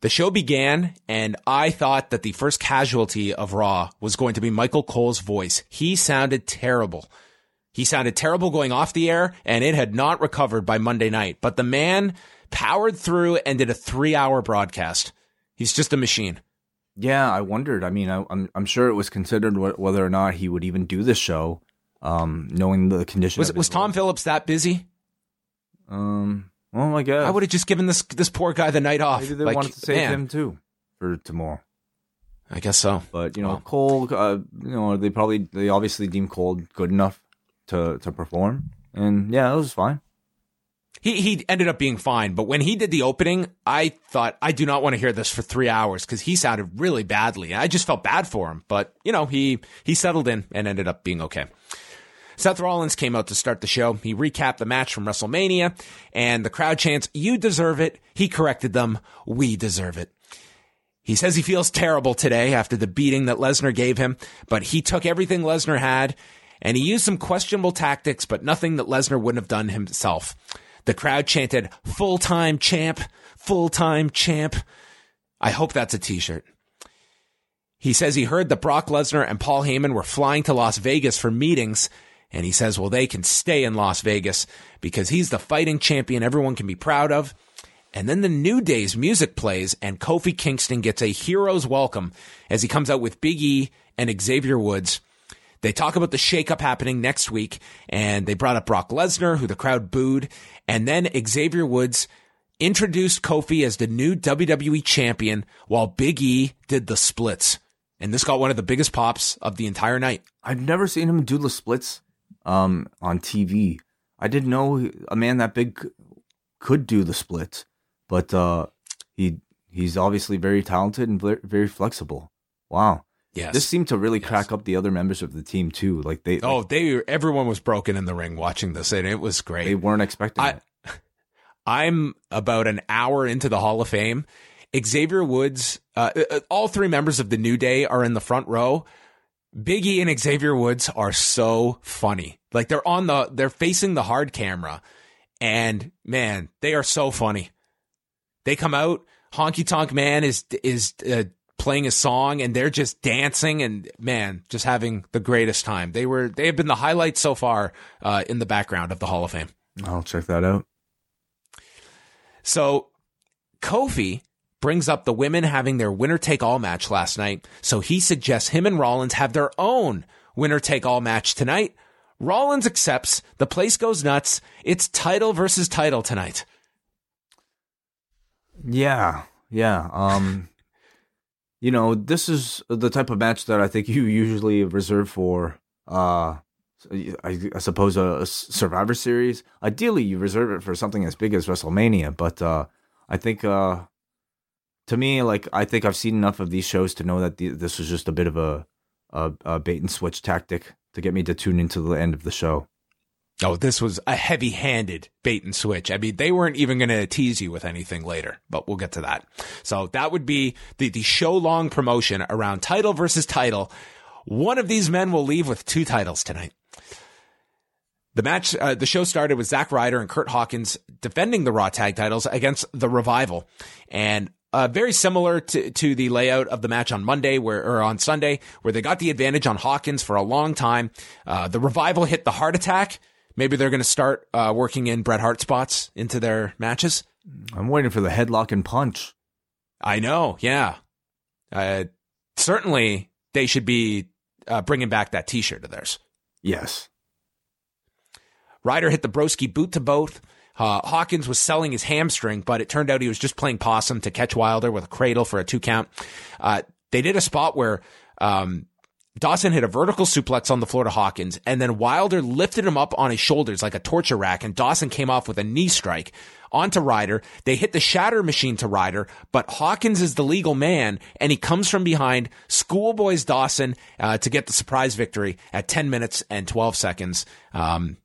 [SPEAKER 4] the show began, and I thought that the first casualty of Raw was going to be Michael Cole's voice. He sounded terrible. He sounded terrible going off the air, and it had not recovered by Monday night. But the man powered through and did a three hour broadcast. He's just a machine.
[SPEAKER 5] Yeah, I wondered. I mean, I, am I'm, I'm sure it was considered whether or not he would even do this show um, knowing the condition.
[SPEAKER 4] Was was Tom Phillips that busy?
[SPEAKER 5] Um. Oh my god!
[SPEAKER 4] I would have just given this this poor guy the night off.
[SPEAKER 5] Maybe they like, wanted to save man. him too for tomorrow.
[SPEAKER 4] I guess so.
[SPEAKER 5] But you know, well. Cole. Uh, you know, they probably they obviously deem Cole good enough to to perform, and yeah, it was fine.
[SPEAKER 4] He he ended up being fine, but when he did the opening, I thought I do not want to hear this for three hours because he sounded really badly. I just felt bad for him, but you know he he settled in and ended up being okay. Seth Rollins came out to start the show. He recapped the match from WrestleMania and the crowd chants, you deserve it. He corrected them. We deserve it. He says he feels terrible today after the beating that Lesnar gave him, but he took everything Lesnar had and he used some questionable tactics, but nothing that Lesnar wouldn't have done himself. The crowd chanted, full time champ, full time champ. I hope that's a t-shirt. He says he heard that Brock Lesnar and Paul Heyman were flying to Las Vegas for meetings and he says, well, they can stay in Las Vegas because he's the fighting champion everyone can be proud of. And then the New Day's music plays and Kofi Kingston gets a hero's welcome as he comes out with Big E and Xavier Woods. They talk about the shakeup happening next week and they brought up Brock Lesnar, who the crowd booed. And then Xavier Woods introduced Kofi as the new WWE champion while Big E did the splits. And this got one of the biggest pops of the entire night.
[SPEAKER 5] I've never seen him do the splits um, on TV. I didn't know a man that big could do the splits, but uh, he he's obviously very talented and very flexible. Wow.
[SPEAKER 4] Yes.
[SPEAKER 5] This seemed to really yes. crack up the other members of the team too. Like they
[SPEAKER 4] Oh,
[SPEAKER 5] like,
[SPEAKER 4] they everyone was broken in the ring watching this and it was great.
[SPEAKER 5] They weren't expecting I, it.
[SPEAKER 4] I'm about an hour into the Hall of Fame. Xavier Woods, uh, uh all three members of the New Day are in the front row. Biggie and Xavier Woods are so funny. Like they're on the, they're facing the hard camera and man, they are so funny. They come out, Honky Tonk Man is, is, uh, playing a song and they're just dancing and man, just having the greatest time. They were, they have been the highlights so far, uh, in the background of the Hall of Fame.
[SPEAKER 5] I'll check that out.
[SPEAKER 4] So Kofi brings up the women having their winner take all match last night. So he suggests him and Rollins have their own winner take all match tonight. Rollins accepts. The place goes nuts. It's title versus title tonight.
[SPEAKER 5] Yeah. Yeah. Um, you know, this is the type of match that I think you usually reserve for, uh, I, I suppose a, a, Survivor Series. Ideally, you reserve it for something as big as WrestleMania, but uh, I think uh, to me, like I think I've seen enough of these shows to know that the, this was just a bit of a, a a bait and switch tactic to get me to tune into the end of the show.
[SPEAKER 4] Oh, this was a heavy handed bait and switch. I mean, they weren't even going to tease you with anything later, but we'll get to that. So that would be the, the show long promotion around title versus title. One of these men will leave with two titles tonight. The match, uh, the show started with Zack Ryder and Curt Hawkins defending the Raw tag titles against the Revival. And uh, very similar to, to the layout of the match on Monday where, or on Sunday, where they got the advantage on Hawkins for a long time. Uh, the revival hit the heart attack. Maybe they're going to start uh, working in Bret Hart spots into their matches.
[SPEAKER 5] I'm waiting for the headlock and punch.
[SPEAKER 4] I know. Yeah. Uh, certainly they should be uh, bringing back that t-shirt of theirs.
[SPEAKER 5] Yes.
[SPEAKER 4] Ryder hit the broski boot to both. Uh, Hawkins was selling his hamstring, but it turned out he was just playing possum to catch Wilder with a cradle for a two count. Uh, they did a spot where um, Dawson hit a vertical suplex on the floor to Hawkins, and then Wilder lifted him up on his shoulders like a torture rack, and Dawson came off with a knee strike onto Ryder. They hit the shatter machine to Ryder, but Hawkins is the legal man, and he comes from behind, schoolboys Dawson uh, to get the surprise victory at 10 minutes and 12 seconds. Um,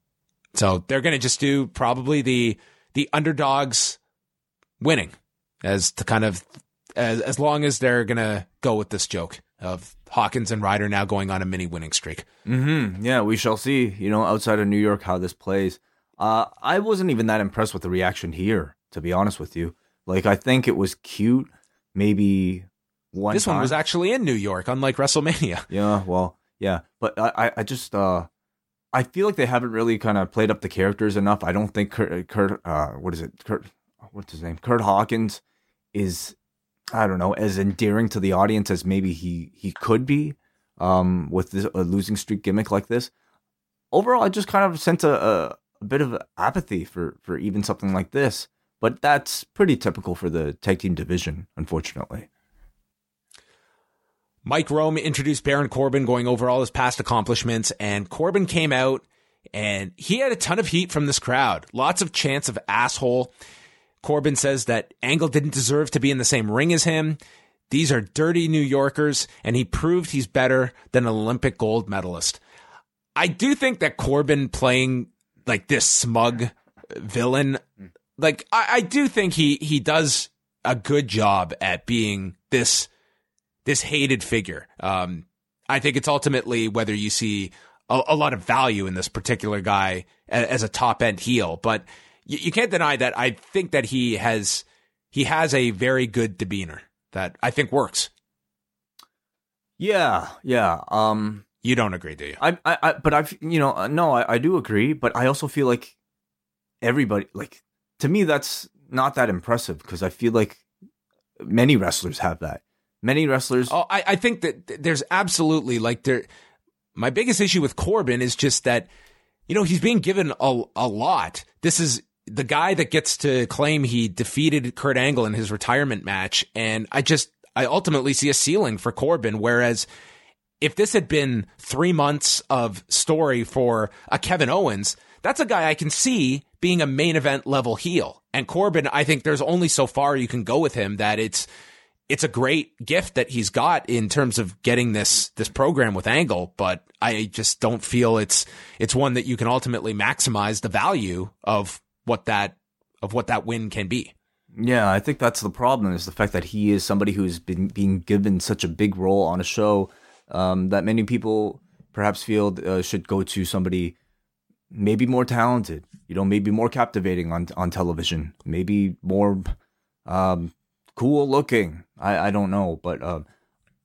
[SPEAKER 4] so they're going to just do probably the the underdogs winning as to kind of as as long as they're going to go with this joke of Hawkins and Ryder now going on a mini winning streak.
[SPEAKER 5] Mm-hmm. Yeah, we shall see. You know, outside of New York, how this plays. Uh, I wasn't even that impressed with the reaction here, to be honest with you. Like, I think it was cute. Maybe one.
[SPEAKER 4] This
[SPEAKER 5] time.
[SPEAKER 4] one was actually in New York, unlike WrestleMania.
[SPEAKER 5] Yeah, well, yeah, but I, I just, uh, I feel like they haven't really kind of played up the characters enough. I don't think Curt, Curt uh, what is it, Curt, what's his name, Curt Hawkins, is, I don't know, as endearing to the audience as maybe he he could be, um, with this, a losing streak gimmick like this. Overall, I just kind of sense a, a, a bit of apathy for for even something like this. But that's pretty typical for the tag team division, unfortunately.
[SPEAKER 4] Mike Rome introduced Baron Corbin going over all his past accomplishments and Corbin came out and he had a ton of heat from this crowd. Lots of chants of asshole. Corbin says that Angle didn't deserve to be in the same ring as him. These are dirty New Yorkers and he proved he's better than an Olympic gold medalist. I do think that Corbin playing like this smug villain, like I, I do think he, he does a good job at being this this hated figure. Um, I think it's ultimately whether you see a, a, lot of value in this particular guy as, as a top end heel, but you, you, can't deny that I think that he has he has a very good demeanor that I think works.
[SPEAKER 5] Yeah, yeah. Um,
[SPEAKER 4] you don't agree, do you?
[SPEAKER 5] I, I, I but I've you know no, I, I do agree, but I also feel like everybody like to me that's not that impressive because I feel like many wrestlers have that many wrestlers.
[SPEAKER 4] Oh, I, I think that there's absolutely like there. My biggest issue with Corbin is just that, you know, he's being given a, a lot. This is the guy that gets to claim he defeated Kurt Angle in his retirement match. And I just, I ultimately see a ceiling for Corbin. Whereas if this had been three months of story for a Kevin Owens, that's a guy I can see being a main event level heel. And Corbin, I think there's only so far you can go with him that it's, it's a great gift that he's got in terms of getting this this program with Angle, but I just don't feel it's it's one that you can ultimately maximize the value of what that of what that win can be.
[SPEAKER 5] Yeah, I think that's the problem is the fact that he is somebody who's been being given such a big role on a show um, that many people perhaps feel uh, should go to somebody maybe more talented, you know, maybe more captivating on on television, maybe more um, cool looking. I, I don't know, but uh,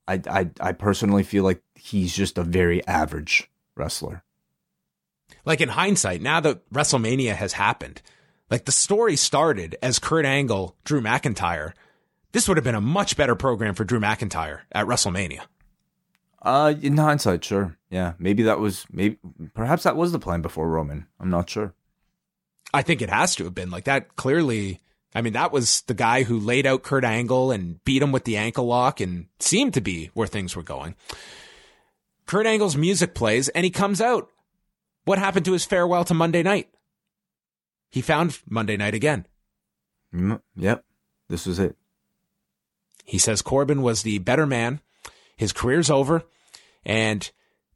[SPEAKER 5] I, I I personally feel like he's just a very average wrestler.
[SPEAKER 4] Like in hindsight, now that WrestleMania has happened, like the story started as Kurt Angle, Drew McIntyre. This would have been a much better program for Drew McIntyre at WrestleMania.
[SPEAKER 5] Uh, in hindsight, sure, yeah, maybe that was maybe perhaps that was the plan before Roman. I'm not sure.
[SPEAKER 4] I think it has to have been like that. Clearly, I mean, that was the guy who laid out Kurt Angle and beat him with the ankle lock and seemed to be where things were going. Kurt Angle's music plays and he comes out. What happened to his farewell to Monday night? He found Monday night again.
[SPEAKER 5] Mm, yep. This was it.
[SPEAKER 4] He says Corbin was the better man. His career's over and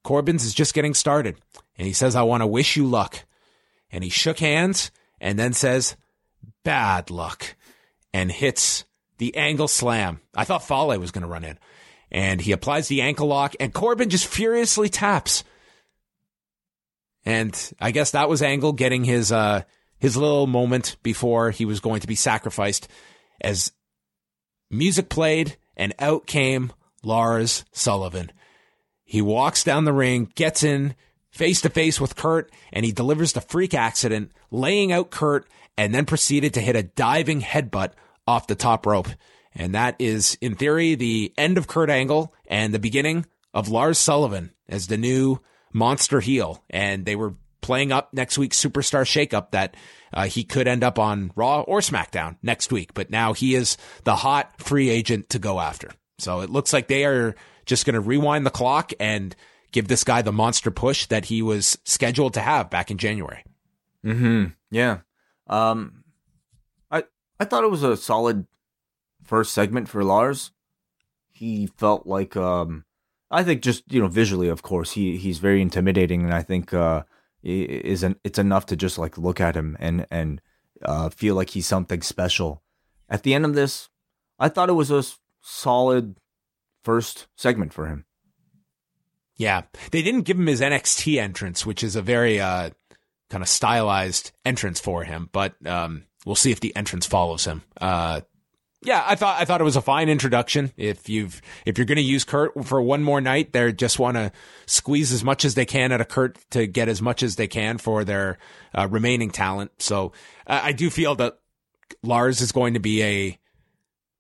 [SPEAKER 4] Corbin's is just getting started. And he says, I want to wish you luck. And he shook hands and then says, bad luck and hits the angle slam. I thought Fale was going to run in and he applies the ankle lock and Corbin just furiously taps. And I guess that was Angle getting his, uh, his little moment before he was going to be sacrificed as music played and out came Lars Sullivan. He walks down the ring, gets in face to face with Kurt, and he delivers the freak accident, laying out Kurt, and then proceeded to hit a diving headbutt off the top rope. And that is, in theory, the end of Kurt Angle and the beginning of Lars Sullivan as the new monster heel. And they were playing up next week's superstar shakeup that uh, he could end up on Raw or SmackDown next week. But now he is the hot free agent to go after. So it looks like they are just going to rewind the clock and give this guy the monster push that he was scheduled to have back in January.
[SPEAKER 5] Hmm. Yeah. Um. I I thought it was a solid first segment for Lars. He felt like um. I think just you know visually, of course, he he's very intimidating, and I think uh is an, it's enough to just like look at him and and uh, feel like he's something special. At the end of this, I thought it was a solid first segment for him.
[SPEAKER 4] Yeah, they didn't give him his NXT entrance, which is a very uh, kind of stylized entrance for him. But um, we'll see if the entrance follows him. Uh, yeah, I thought I thought it was a fine introduction. If you've if you're going to use Kurt for one more night, they just want to squeeze as much as they can out of Kurt to get as much as they can for their uh, remaining talent. So uh, I do feel that Lars is going to be a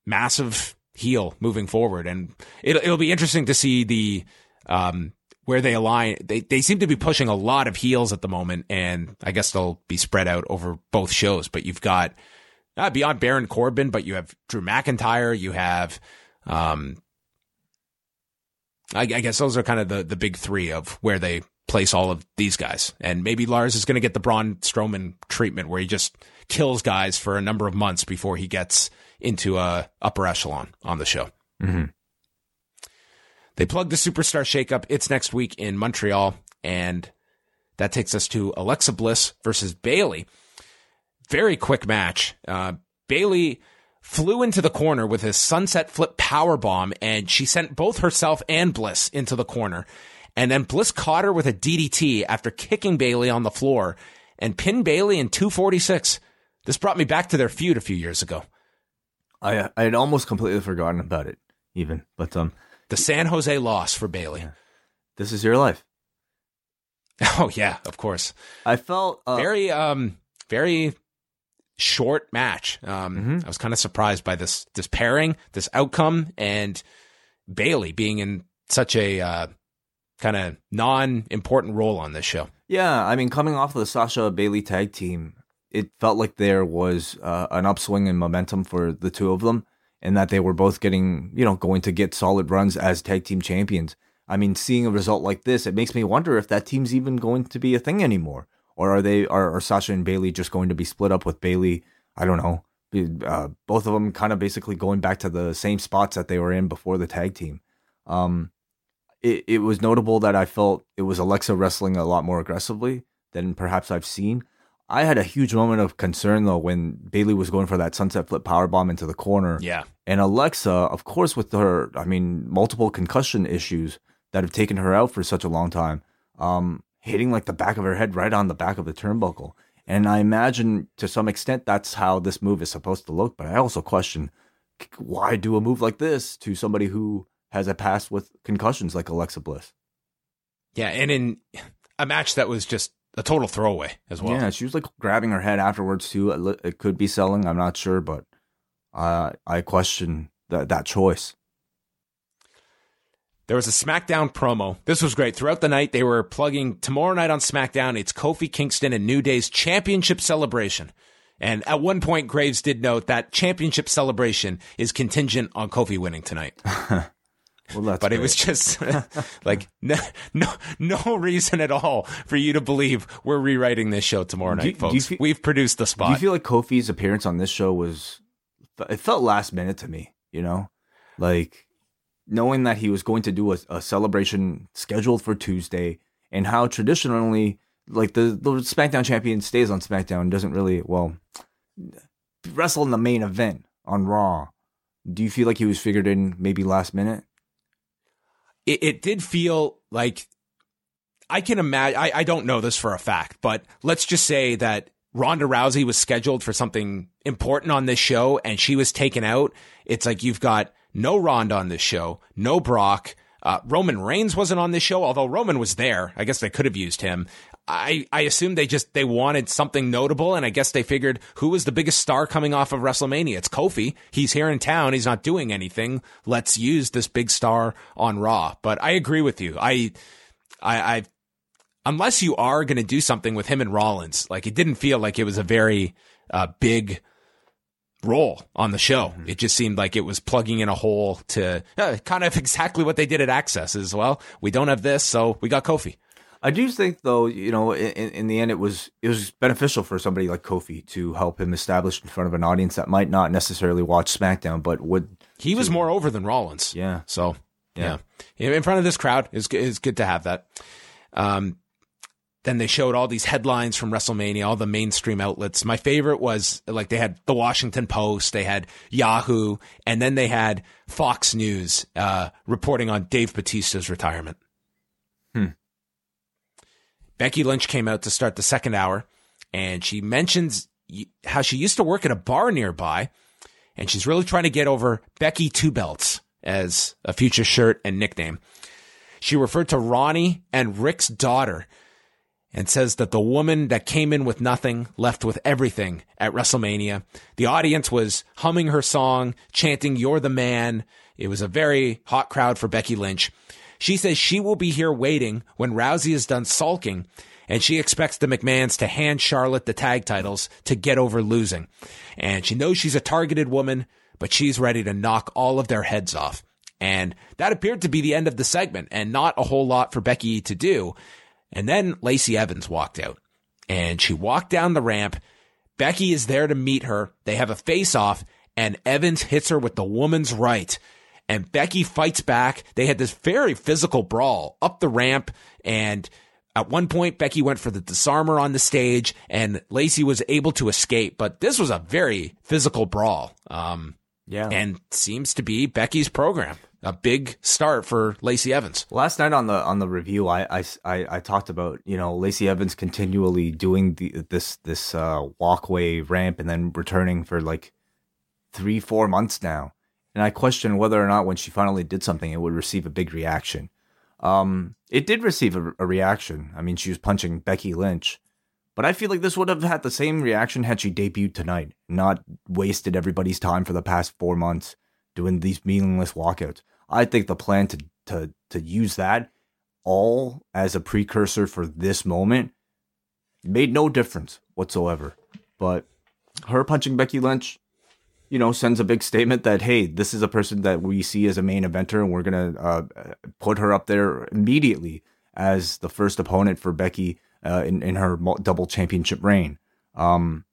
[SPEAKER 4] massive heel moving forward, and it'll it'll be interesting to see the um, where they align. They they seem to be pushing a lot of heels at the moment, and I guess they'll be spread out over both shows. But you've got uh, beyond Baron Corbin, but you have Drew McIntyre, you have, um, I, I, guess those are kind of the, the big three of where they place all of these guys. And maybe Lars is going to get the Braun Strowman treatment where he just kills guys for a number of months before he gets into a upper echelon on the show.
[SPEAKER 5] Mm-hmm.
[SPEAKER 4] They plug the superstar shakeup. It's next week in Montreal. And that takes us to Alexa Bliss versus Bayley. very quick match. Uh, Bayley flew into the corner with his sunset flip power bomb, and she sent both herself and Bliss into the corner. And then Bliss caught her with a DDT after kicking Bayley on the floor and pinned Bayley in 246. This brought me back to their feud a few years ago.
[SPEAKER 5] I I had almost completely forgotten about it, even. But um,
[SPEAKER 4] the San Jose loss for Bayley. Yeah.
[SPEAKER 5] This is your life.
[SPEAKER 4] Oh yeah, of course.
[SPEAKER 5] I felt
[SPEAKER 4] uh, very um very short match. Um, mm-hmm. I was kind of surprised by this this pairing, this outcome, and Bayley being in such a uh, kind of non important role on this show.
[SPEAKER 5] Yeah, I mean, coming off of the Sasha Bayley tag team, it felt like there was uh, an upswing in momentum for the two of them, and that they were both getting, you know, going to get solid runs as tag team champions. I mean, seeing a result like this, it makes me wonder if that team's even going to be a thing anymore or are they are, are Sasha and Bayley just going to be split up with Bayley? I don't know. Uh, both of them kind of basically going back to the same spots that they were in before the tag team. Um, it it was notable that I felt it was Alexa wrestling a lot more aggressively than perhaps I've seen. I had a huge moment of concern though when Bayley was going for that sunset flip power bomb into the corner.
[SPEAKER 4] Yeah.
[SPEAKER 5] And Alexa, of course, with her, I mean, multiple concussion issues that have taken her out for such a long time. Um, hitting like the back of her head right on the back of the turnbuckle. And I imagine to some extent that's how this move is supposed to look. But I also question why do a move like this to somebody who has a past with concussions like Alexa Bliss?
[SPEAKER 4] Yeah, and in a match that was just a total throwaway as well.
[SPEAKER 5] Yeah, she was like grabbing her head afterwards too. It could be selling, I'm not sure, but uh, I question that that choice.
[SPEAKER 4] There was a SmackDown promo. This was great. Throughout the night, they were plugging tomorrow night on SmackDown. It's Kofi Kingston and New Day's championship celebration. And at one point, Graves did note that championship celebration is contingent on Kofi winning tonight.
[SPEAKER 5] well, but
[SPEAKER 4] great. it was just like no, no, no reason at all for you to believe we're rewriting this show tomorrow night, folks. Feel, We've produced the spot.
[SPEAKER 5] Do you feel like Kofi's appearance on this show was? It felt last minute to me. You know, Like knowing that he was going to do a, a celebration scheduled for Tuesday, and how traditionally, like the the SmackDown champion stays on SmackDown, doesn't really well wrestle in the main event on Raw. Do you feel like he was figured in maybe last minute?
[SPEAKER 4] It, it did feel like I can imagine. I, I don't know this for a fact, but let's just say that Ronda Rousey was scheduled for something important on this show and she was taken out. It's like you've got no Ronda on this show, no Brock. Uh, Roman Reigns wasn't on this show, although Roman was there. I guess they could have used him. I, I assume they just, they wanted something notable. And I guess they figured who was the biggest star coming off of WrestleMania? It's Kofi. He's here in town. He's not doing anything. Let's use this big star on Raw. But I agree with you. I, I, I unless you are going to do something with him and Rollins, like it didn't feel like it was a very uh, big role on the show. Mm-hmm. It just seemed like it was plugging in a hole to uh, kind of exactly what they did at Axxess as well. We don't have this, so we got Kofi.
[SPEAKER 5] I do think, though, you know, in, in the end, it was it was beneficial for somebody like Kofi to help him establish in front of an audience that might not necessarily watch SmackDown, but would.
[SPEAKER 4] He was more over than Rollins.
[SPEAKER 5] Yeah.
[SPEAKER 4] So yeah, yeah. in front of this crowd is is good to have that. Um, then they showed all these headlines from WrestleMania, all the mainstream outlets. My favorite was like they had the Washington Post, they had Yahoo, and then they had Fox News uh, reporting on Dave Batista's retirement. Becky Lynch came out to start the second hour, and she mentions how she used to work at a bar nearby, and she's really trying to get over Becky Two Belts as a future shirt and nickname. She referred to Ronnie and Ric's daughter and says that the woman that came in with nothing left with everything at WrestleMania. The audience was humming her song, chanting, You're the man. It was a very hot crowd for Becky Lynch. She says she will be here waiting when Rousey is done sulking, and she expects the McMahons to hand Charlotte the tag titles to get over losing. And she knows she's a targeted woman, but she's ready to knock all of their heads off. And that appeared to be the end of the segment and not a whole lot for Becky to do. And then Lacey Evans walked out and she walked down the ramp. Becky is there to meet her. They have a face off and Evans hits her with the woman's right. And Becky fights back. They had this very physical brawl up the ramp. And at one point, Becky went for the disarmer on the stage and Lacey was able to escape. But this was a very physical brawl. Um,
[SPEAKER 5] yeah.
[SPEAKER 4] And seems to be Becky's program a big start for Lacey Evans.
[SPEAKER 5] Last night on the on the review, I I, I, I talked about you know Lacey Evans continually doing the this this uh, walkway ramp and then returning for like three four months now, and I question whether or not when she finally did something, it would receive a big reaction. Um, it did receive a, a reaction. I mean, she was punching Becky Lynch, but I feel like this would have had the same reaction had she debuted tonight, not wasted everybody's time for the past four months doing these meaningless walkouts. I think the plan to to to use that all as a precursor for this moment made no difference whatsoever. But her punching Becky Lynch, you know, sends a big statement that hey, this is a person that we see as a main eventer, and we're gonna uh, put her up there immediately as the first opponent for Becky uh, in in her double championship reign. Um,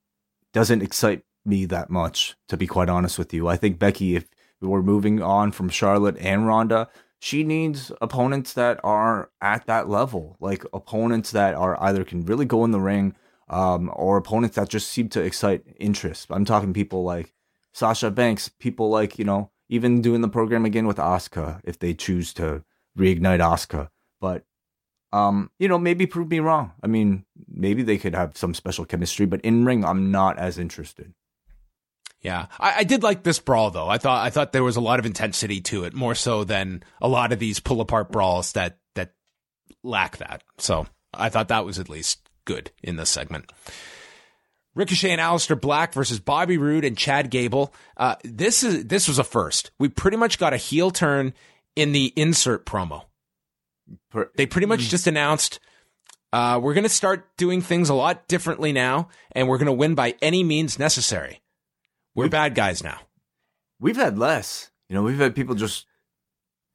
[SPEAKER 5] doesn't excite me that much, to be quite honest with you. I think Becky, if we're moving on from Charlotte and Ronda. She needs opponents that are at that level, like opponents that are either can really go in the ring, um, or opponents that just seem to excite interest. I'm talking people like Sasha Banks, people like you know, even doing the program again with Asuka if they choose to reignite Asuka. But um, you know, maybe prove me wrong. I mean, maybe they could have some special chemistry, but in ring, I'm not as interested.
[SPEAKER 4] Yeah, I, I, did like this brawl though. I thought I thought there was a lot of intensity to it, more so than a lot of these pull apart brawls that that lack that. So I thought that was at least good in this segment. Ricochet and Aleister Black versus Bobby Roode and Chad Gable. Uh, this is this was a first. We pretty much got a heel turn in the insert promo. They pretty much mm. just announced uh, we're going to start doing things a lot differently now, and we're going to win by any means necessary. We're we've, bad guys now.
[SPEAKER 5] We've had less. You know, we've had people just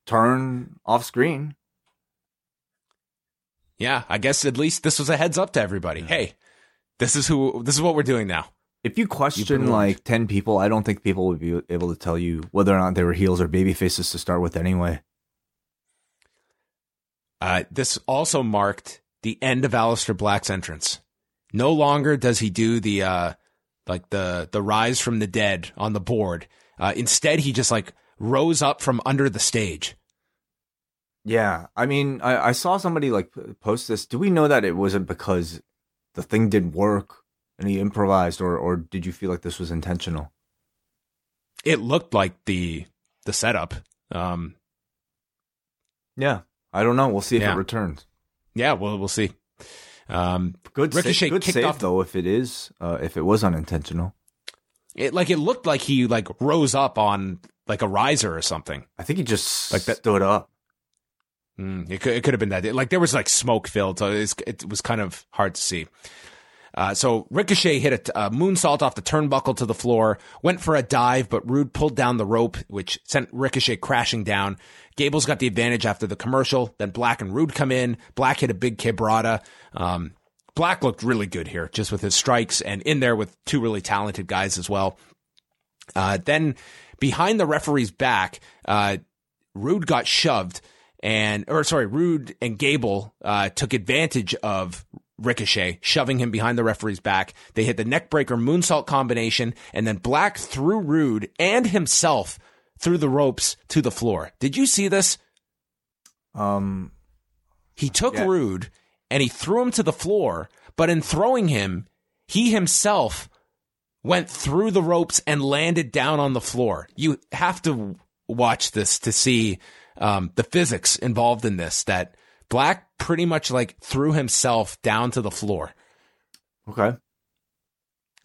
[SPEAKER 5] turn off screen.
[SPEAKER 4] Yeah, I guess at least this was a heads up to everybody. Yeah. Hey, this is who this is what we're doing now.
[SPEAKER 5] If you question like ten people, I don't think people would be able to tell you whether or not they were heels or baby faces to start with. Anyway,
[SPEAKER 4] Uh, this also marked the end of Aleister Black's entrance. No longer does he do the uh, like the the rise from the dead on the board. Uh, instead, he just like rose up from under the stage.
[SPEAKER 5] yeah. I mean, I, I saw somebody like post this. Do we know that it wasn't because the thing didn't work and he improvised, or or did you feel like this was intentional?
[SPEAKER 4] It looked like the the setup. Um,
[SPEAKER 5] Yeah, I don't know. We'll see if
[SPEAKER 4] Yeah.
[SPEAKER 5] it returns.
[SPEAKER 4] yeah, well, we'll see. Um,
[SPEAKER 5] Good,
[SPEAKER 4] Ricochet
[SPEAKER 5] sa- good
[SPEAKER 4] kicked
[SPEAKER 5] save
[SPEAKER 4] off-
[SPEAKER 5] though. If it is, uh, if it was unintentional,
[SPEAKER 4] it like it looked like he like rose up on like a riser or something.
[SPEAKER 5] I think he just
[SPEAKER 4] Like that-
[SPEAKER 5] stood up.
[SPEAKER 4] Mm, it could it could have been that. Like there was like smoke filled, so it was kind of hard to see. Uh, so Ricochet hit a, a moonsault off the turnbuckle to the floor, went for a dive, but Roode pulled down the rope, which sent Ricochet crashing down. Gable's got the advantage after the commercial. Then Black and Roode come in. Black hit a big quebrada. Um, Black looked really good here, just with his strikes and in there with two really talented guys as well. Uh, then behind the referee's back, uh, Roode got shoved and, or sorry, Roode and Gable, uh, took advantage of Ricochet, shoving him behind the referee's back. They hit the neckbreaker moonsault combination and then Black threw Roode and himself through the ropes to the floor. Did you see this?
[SPEAKER 5] Um,
[SPEAKER 4] He took
[SPEAKER 5] Yeah.
[SPEAKER 4] Roode and he threw him to the floor, but in throwing him, he himself went through the ropes and landed down on the floor. You have to watch this to see um, the physics involved in this. That Black pretty much like threw himself down to the floor.
[SPEAKER 5] okay.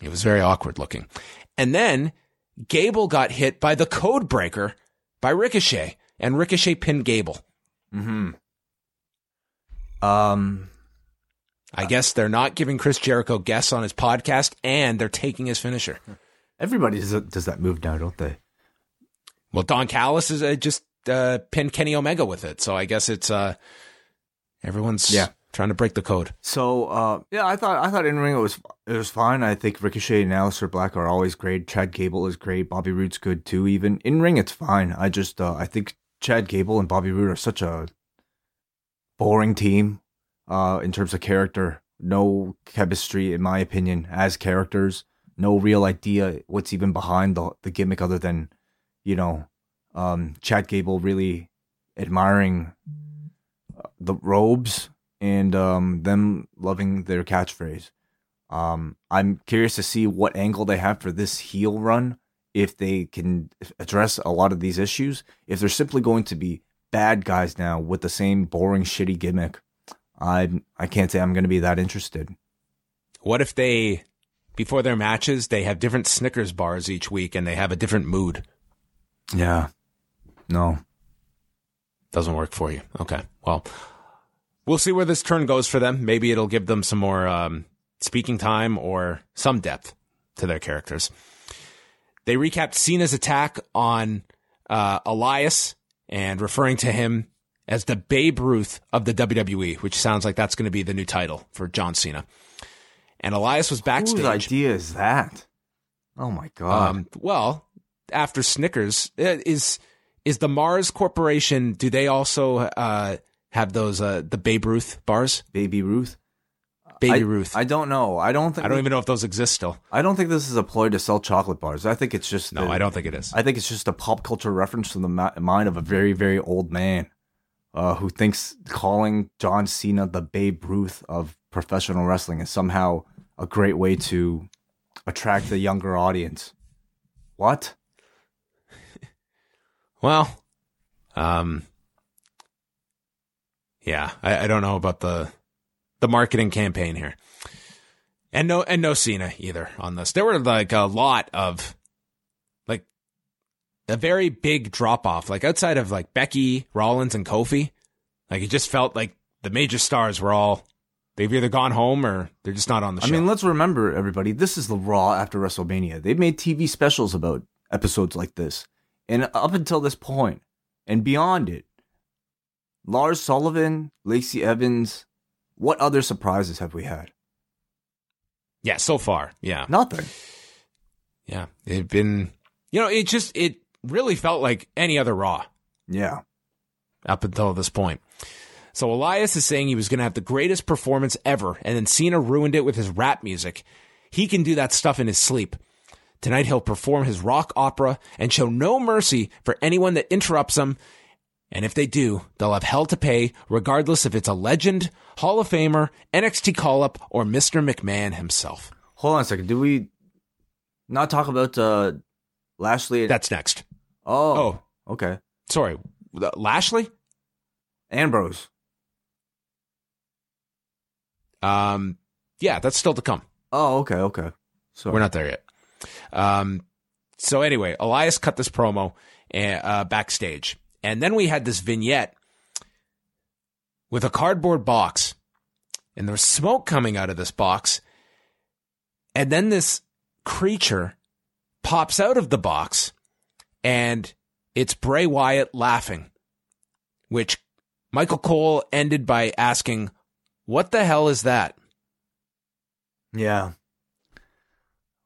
[SPEAKER 4] It was very awkward looking. And then Gable got hit by the code breaker by Ricochet, and Ricochet pinned Gable.
[SPEAKER 5] Hmm. Um.
[SPEAKER 4] I guess they're not giving Chris Jericho guests on his podcast, and they're taking his finisher.
[SPEAKER 5] Everybody does, does that move now, don't they?
[SPEAKER 4] Well, Don Callis is uh, just uh, pinned Kenny Omega with it, so I guess it's uh, everyone's
[SPEAKER 5] Yeah.
[SPEAKER 4] trying to break the code.
[SPEAKER 5] So, uh, yeah, I thought I thought in ring it was it was fine. I think Ricochet and Aleister Black are always great. Chad Gable is great. Bobby Roode's good too. Even in ring, it's fine. I just uh, I think Chad Gable and Bobby Roode are such a boring team uh, in terms of character. No chemistry, in my opinion, as characters. No real idea what's even behind the the gimmick, other than you know, um, Chad Gable really admiring uh, the robes and um, them loving their catchphrase. Um, I'm curious to see what angle they have for this heel run. If they can address a lot of these issues, if they're simply going to be bad guys now with the same boring, shitty gimmick, I I can't say I'm going to be that interested.
[SPEAKER 4] What if they, before their matches, they have different Snickers bars each week, and they have a different mood?
[SPEAKER 5] Yeah, no,
[SPEAKER 4] Doesn't work for you. Okay. Well, we'll see where this turn goes for them. Maybe it'll give them some more um, speaking time or some depth to their characters. They recapped Cena's attack on uh, Elias and referring to him as the Babe Ruth of the WWE, which sounds like that's going to be the new title for John Cena. And Elias was backstage.
[SPEAKER 5] whose idea is that? Oh my god!
[SPEAKER 4] Um, well, after Snickers is is the Mars Corporation. Do they also uh, have those uh, the Babe Ruth bars?
[SPEAKER 5] Baby Ruth.
[SPEAKER 4] Baby
[SPEAKER 5] I,
[SPEAKER 4] Ruth. I,
[SPEAKER 5] don't know. I don't think.
[SPEAKER 4] I don't even know if those exist still.
[SPEAKER 5] I don't think this is a ploy to sell chocolate bars. I think it's just.
[SPEAKER 4] No,
[SPEAKER 5] the-
[SPEAKER 4] I don't think it is.
[SPEAKER 5] I think it's just a pop culture reference from the ma- mind of a very, very old man uh, who thinks calling John Cena the Babe Ruth of professional wrestling is somehow a great way to attract the younger audience. What?
[SPEAKER 4] Well, um, yeah, I, I don't know about the the marketing campaign here, and no, and no Cena either on this. There were like a lot of like a very big drop off, like outside of like Becky, Rollins, and Kofi. Like it just felt like the major stars were all they've either gone home or they're just not on the show.
[SPEAKER 5] I mean, let's remember, everybody, this is the Raw after WrestleMania. They've made TV specials about episodes like this. And up until this point and beyond it, Lars Sullivan, Lacey Evans, what other surprises have we had?
[SPEAKER 4] yeah, so far, yeah.
[SPEAKER 5] Nothing.
[SPEAKER 4] Yeah, it'd been, you know, it just it really felt like any other Raw
[SPEAKER 5] Yeah.
[SPEAKER 4] up until this point. So Elias is saying he was going to have the greatest performance ever, and then Cena ruined it with his rap music. He can do that stuff in his sleep. Tonight he'll perform his rock opera and show no mercy for anyone that interrupts him. And if they do, they'll have hell to pay, regardless if it's a legend, Hall of Famer, NXT call up, or Mr. McMahon himself.
[SPEAKER 5] Hold on a second. Do we not talk about uh, Lashley?
[SPEAKER 4] That's next.
[SPEAKER 5] oh,
[SPEAKER 4] Oh,
[SPEAKER 5] okay.
[SPEAKER 4] sorry. Lashley?
[SPEAKER 5] Ambrose.
[SPEAKER 4] Um, yeah, that's still to come.
[SPEAKER 5] Oh, okay, okay. So
[SPEAKER 4] We're not there yet. Um, so anyway, Elias cut this promo uh, backstage, and then we had this vignette with a cardboard box, and there was smoke coming out of this box, and then this creature pops out of the box, and it's Bray Wyatt laughing, which Michael Cole ended by asking, "What the hell is that?"
[SPEAKER 5] Yeah.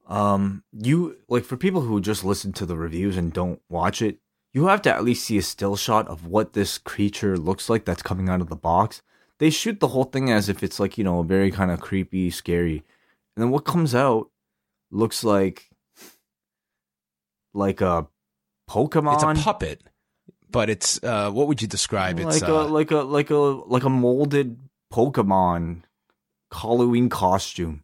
[SPEAKER 5] Um, you like for people who just listen to the reviews and don't watch it, you have to at least see a still shot of what this creature looks like that's coming out of the box. They shoot the whole thing as if it's like, you know, very kind of creepy, scary. And then what comes out looks like like a Pokemon.
[SPEAKER 4] It's a puppet, but it's uh, what would you describe? It's
[SPEAKER 5] like a
[SPEAKER 4] uh,
[SPEAKER 5] like a like a like a molded Pokemon Halloween costume.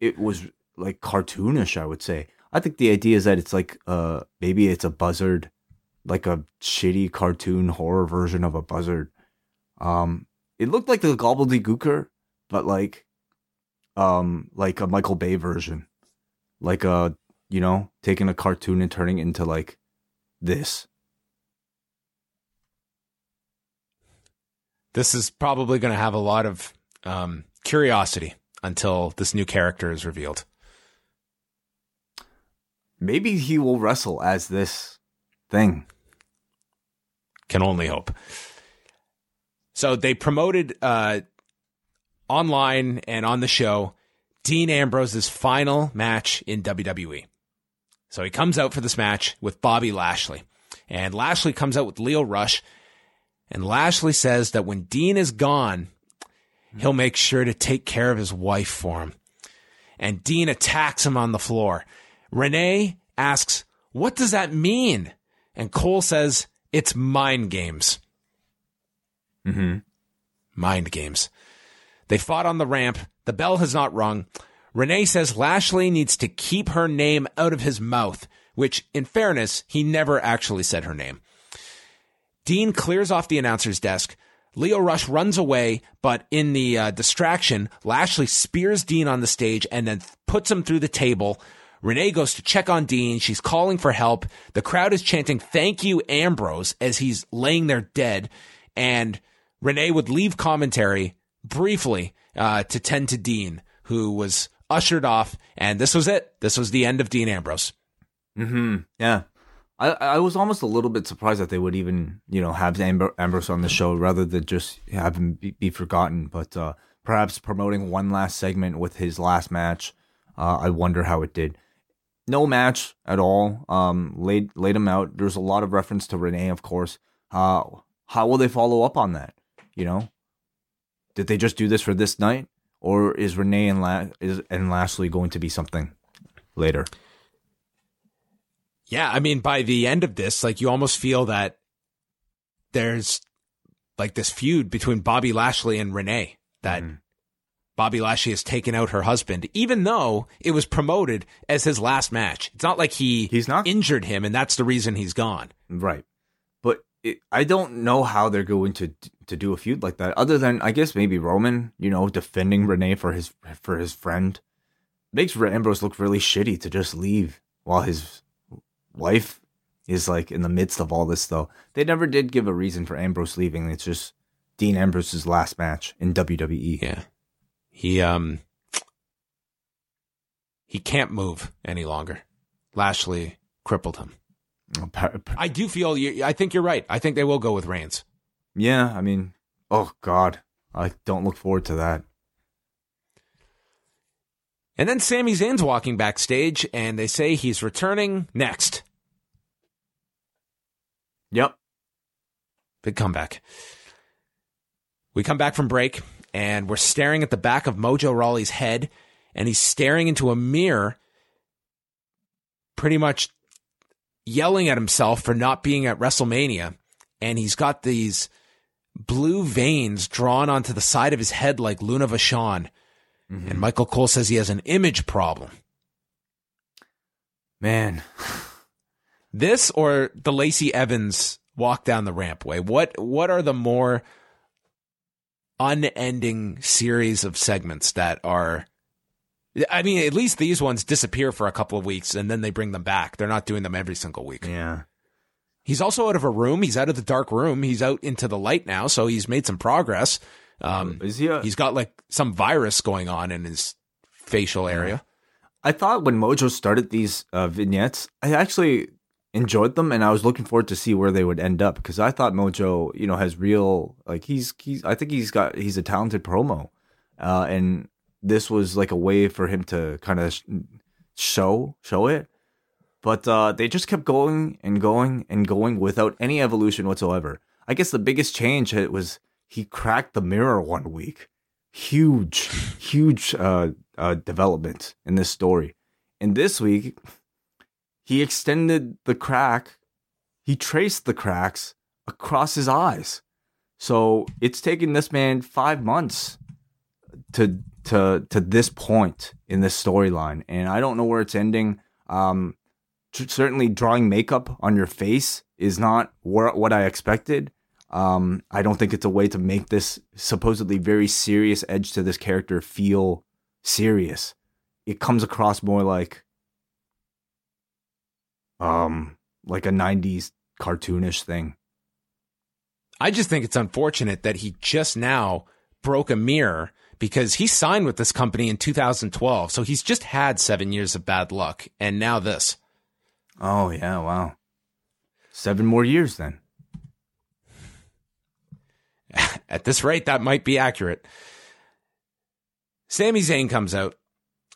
[SPEAKER 5] It was like cartoonish, I would say. I think the idea is that it's like uh maybe it's a buzzard, like a shitty cartoon horror version of a buzzard. Um, it looked like the Gobbledy Gooker, but like, um, like a Michael Bay version, like a you know taking a cartoon and turning it into like this.
[SPEAKER 4] this is probably going to have a lot of um, curiosity until this new character is revealed.
[SPEAKER 5] Maybe he will wrestle as this thing.
[SPEAKER 4] Can only hope. So they promoted uh, online and on the show Dean Ambrose's final match in WWE. So he comes out for this match with Bobby Lashley. And Lashley comes out with Lio Rush. And Lashley says that when Dean is gone, he'll make sure to take care of his wife for him. And Dean attacks him on the floor. Renee asks, What does that mean? And Cole says, It's mind games.
[SPEAKER 5] Mm-hmm.
[SPEAKER 4] Mind games. They fought on the ramp. The bell has not rung. Renee says Lashley needs to keep her name out of his mouth, which, in fairness, he never actually said her name. Dean clears off the announcer's desk. Lio Rush runs away, but in the uh, distraction, Lashley spears Dean on the stage and then puts him through the table. Renee goes to check on Dean. She's calling for help. The crowd is chanting, Thank you, Ambrose, as he's laying there dead. And Renee would leave commentary briefly uh, to tend to Dean, who was ushered off. And this was it. This was the end of Dean Ambrose.
[SPEAKER 5] Mm-hmm. Yeah. I, I was almost a little bit surprised that they would even, you know, have Amber, Ambrose on the show rather than just have him be, be forgotten. But uh, perhaps promoting one last segment with his last match, uh, I wonder how it did. No match at all. Um, laid laid him out. There's a lot of reference to Renee, of course. Uh, how will they follow up on that? You know, did they just do this for this night, or is Renee and La- is and Lashley going to be something later?
[SPEAKER 4] Yeah, I mean, by the end of this, like you almost feel that there's like this feud between Bobby Lashley and Renee that
[SPEAKER 5] Mhm.
[SPEAKER 4] Bobby Lashley has taken out her husband, even though it was promoted as his last match. It's not like he
[SPEAKER 5] He's not
[SPEAKER 4] injured him, and that's the reason he's gone.
[SPEAKER 5] Right. But it, I don't know how they're going to to do a feud like that other than I guess maybe Roman, you know, defending Renee for his for his friend. Makes Ambrose look really shitty to just leave while his wife is like in the midst of all this though. They never did give a reason for Ambrose leaving. It's just Dean Ambrose's last match in. WWE.
[SPEAKER 4] Yeah. He um he can't move any longer. Lashley crippled him.
[SPEAKER 5] Appa-
[SPEAKER 4] I do feel you I think you're right. I think they will go with Reigns.
[SPEAKER 5] Yeah, I mean, oh god. I don't look forward to that.
[SPEAKER 4] And then Sami Zayn's walking backstage, and they say he's returning next.
[SPEAKER 5] Yep.
[SPEAKER 4] Big comeback. We come back from break, and we're staring at the back of Mojo Rawley's head, and he's staring into a mirror, pretty much yelling at himself for not being at WrestleMania. And he's got these blue veins drawn onto the side of his head like Luna Vachon. Mm-hmm. And Michael Cole says he has an image problem.
[SPEAKER 5] Man.
[SPEAKER 4] This or the Lacey Evans walk down the rampway? What what are the more unending series of segments that are I mean, at least these ones disappear for a couple of weeks and then they bring them back. They're not doing them every single week.
[SPEAKER 5] Yeah.
[SPEAKER 4] He's also out of a room. He's out of the dark room. He's out into the light now, so he's made some progress. Um,
[SPEAKER 5] Is he a-
[SPEAKER 4] he's got like some virus going on in his facial area.
[SPEAKER 5] I thought when Mojo started these uh, vignettes, I actually enjoyed them, and I was looking forward to see where they would end up because I thought Mojo, you know, has real like he's he's I think he's got he's a talented promo, uh, and this was like a way for him to kind of sh- show show it, but uh, they just kept going and going and going without any evolution whatsoever. I guess the biggest change was he cracked the mirror one week huge, huge uh, uh, development in this story. And this week, he extended the crack, he traced the cracks across his eyes. So it's taken this man five months to to to this point in this storyline, and I don't know where it's ending. Um, certainly, drawing makeup on your face is not wha- what I expected. Um, I don't think it's a way to make this supposedly very serious edge to this character feel serious. It comes across more like, um, like a '90s cartoonish thing.
[SPEAKER 4] I just think it's unfortunate that he just now broke a mirror because he signed with this company in 2012. So he's just had seven years of bad luck. And now this.
[SPEAKER 5] Oh yeah, wow. Seven more years then.
[SPEAKER 4] At this rate, that might be accurate. Sami Zayn comes out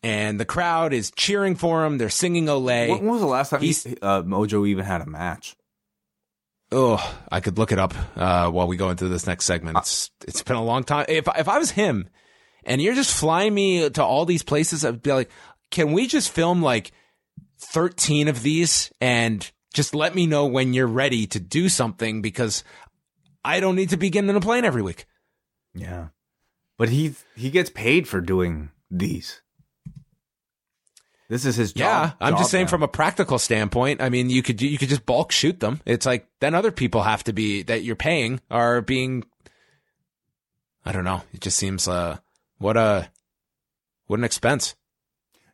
[SPEAKER 4] and the crowd is cheering for him. They're singing Olay.
[SPEAKER 5] When, was the last time he,
[SPEAKER 4] He's-
[SPEAKER 5] uh, Mojo even had a match?
[SPEAKER 4] Oh, I could look it up uh, while we go into this next segment. It's, it's been a long time. If if I was him, and you're just flying me to all these places, I'd be like, can we just film like 13 of these and just let me know when you're ready to do something because I don't need to be getting in a plane every week.
[SPEAKER 5] Yeah, but he he gets paid for doing these. This is his job.
[SPEAKER 4] Yeah, I'm
[SPEAKER 5] job
[SPEAKER 4] just saying
[SPEAKER 5] now.
[SPEAKER 4] from a practical standpoint. I mean, you could you could just bulk shoot them. It's like then other people have to be that you're paying are being. I don't know. It just seems uh what a what an expense.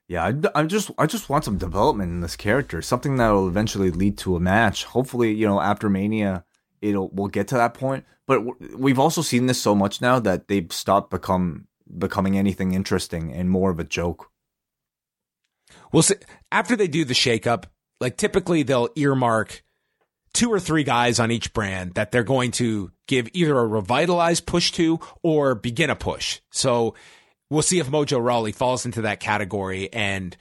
[SPEAKER 5] Yeah, I, I just I just want some development in this character, something that will eventually lead to a match. Hopefully, you know, after Mania, it'll we'll get to that point. But w- we've also seen this so much now that they've stopped become becoming anything interesting and more of a joke.
[SPEAKER 4] We'll see after they do the shakeup. Like typically, they'll earmark two or three guys on each brand that they're going to give either a revitalized push to or begin a push. So we'll see if Mojo Rawley falls into that category and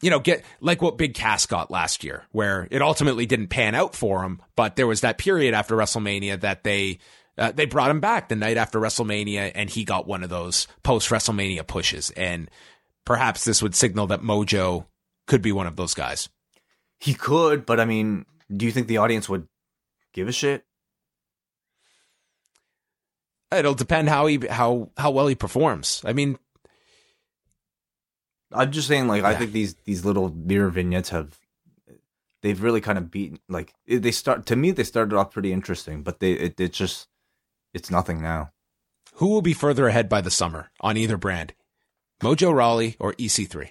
[SPEAKER 4] you know get like what Big Cass got last year, where it ultimately didn't pan out for him, but there was that period after WrestleMania that they. Uh, they brought him back the night after WrestleMania, and he got one of those post WrestleMania pushes. And perhaps this would signal that Mojo could be one of those guys.
[SPEAKER 5] He could, but I mean, do you think the audience would give a shit?
[SPEAKER 4] It'll depend how he how how well he performs. I mean,
[SPEAKER 5] I'm just saying, like, I think these these little mirror vignettes have they've really kind of beaten. Like, they start to me, they started off pretty interesting, but they it, it just it's nothing now.
[SPEAKER 4] who will be further ahead by the summer on either brand? Mojo Rawley or E EC3?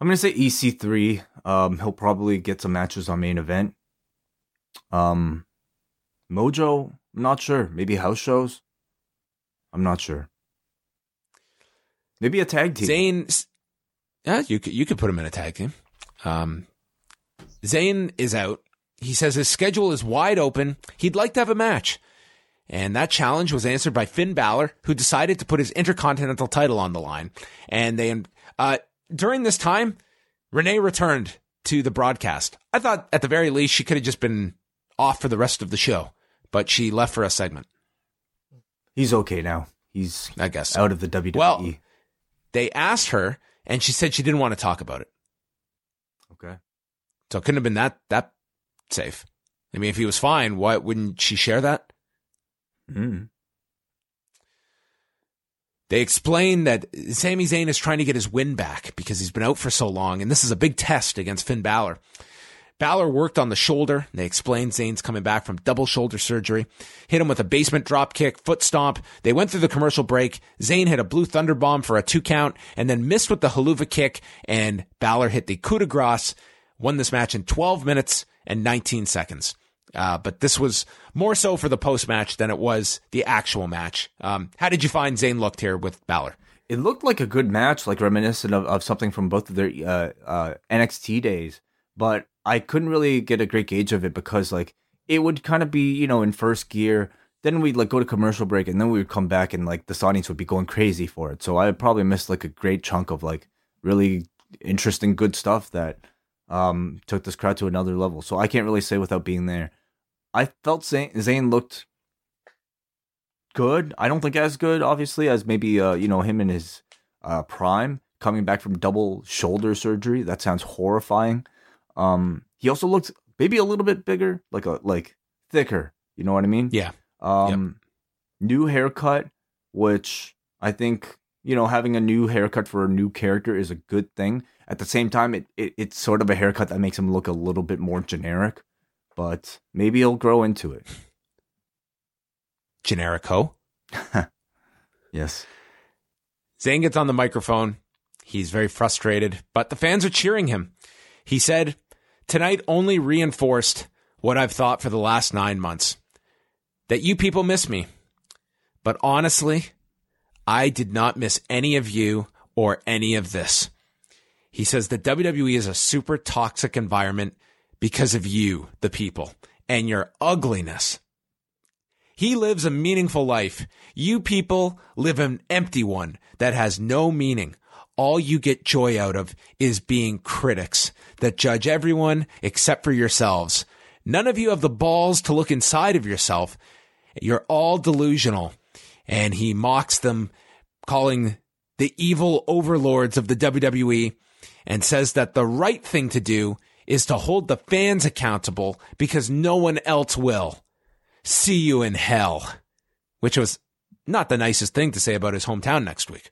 [SPEAKER 5] I'm gonna say EC3. Um, he'll probably get some matches on main event. Um, Mojo, I'm not sure. Maybe house shows. I'm not sure. Maybe a tag team.
[SPEAKER 4] Zayn, yeah, you could you could put him in a tag team. Um, Zayn is out. He says his schedule is wide open. He'd like to have a match. And that challenge was answered by Finn Balor, who decided to put his Intercontinental title on the line. And they, uh, during this time, Renee returned to the broadcast. I thought at the very least she could have just been off for the rest of the show, but she left for a segment.
[SPEAKER 5] He's okay now. He's
[SPEAKER 4] I guess so.
[SPEAKER 5] out of the WWE.
[SPEAKER 4] Well, they asked her, and she said she didn't want to talk about it.
[SPEAKER 5] okay.
[SPEAKER 4] So it couldn't have been that that safe. I mean, if he was fine, why wouldn't she share that?
[SPEAKER 5] Mm.
[SPEAKER 4] They explain that Sami Zayn is trying to get his win back because he's been out for so long, and this is a big test against Finn Balor. Balor worked on the shoulder. They explained Zayn's coming back from double shoulder surgery. Hit him with a basement drop kick, foot stomp. They went through the commercial break. Zayn hit a blue thunder bomb for a two count and then missed with the Helluva kick and Balor hit the coup de grace, won this match in 12 minutes and 19 seconds. Uh, but this was more so for the post match than it was the actual match. Um, how did you find Zayn looked here with Balor?
[SPEAKER 5] It looked like a good match, like reminiscent of, of something from both of their uh, uh, NXT days. But I couldn't really get a great gauge of it because like it would kind of be you know in first gear. Then we'd like go to commercial break and then we would come back and like the audience would be going crazy for it. So I probably missed like a great chunk of like really interesting good stuff that um took this crowd to another level. So I can't really say without being there. I felt Zayn, Zayn looked good. I don't think as good, obviously, as maybe uh, you know him in his uh, prime, coming back from double shoulder surgery. That sounds horrifying. Um, he also looked maybe a little bit bigger, like a like thicker. You know what I mean?
[SPEAKER 4] Yeah.
[SPEAKER 5] Um, new haircut, which I think you know having a new haircut for a new character is a good thing. At the same time, it, it it's sort of a haircut that makes him look a little bit more generic, but maybe he'll grow into it.
[SPEAKER 4] Generico.
[SPEAKER 5] Yes.
[SPEAKER 4] Zayn gets on the microphone. He's very frustrated, but the fans are cheering him. He said, Tonight only reinforced what I've thought for the last nine months that you people miss me. But honestly, I did not miss any of you or any of this. He says that WWE is a super toxic environment because of you, the people, and your ugliness. He lives a meaningful life. You people live an empty one that has no meaning. All you get joy out of is being critics that judge everyone except for yourselves. None of you have the balls to look inside of yourself. You're all delusional. And he mocks them, calling the evil overlords of the WWE and says that the right thing to do is to hold the fans accountable because no one else will. See you in hell. Which was not the nicest thing to say about his hometown next week.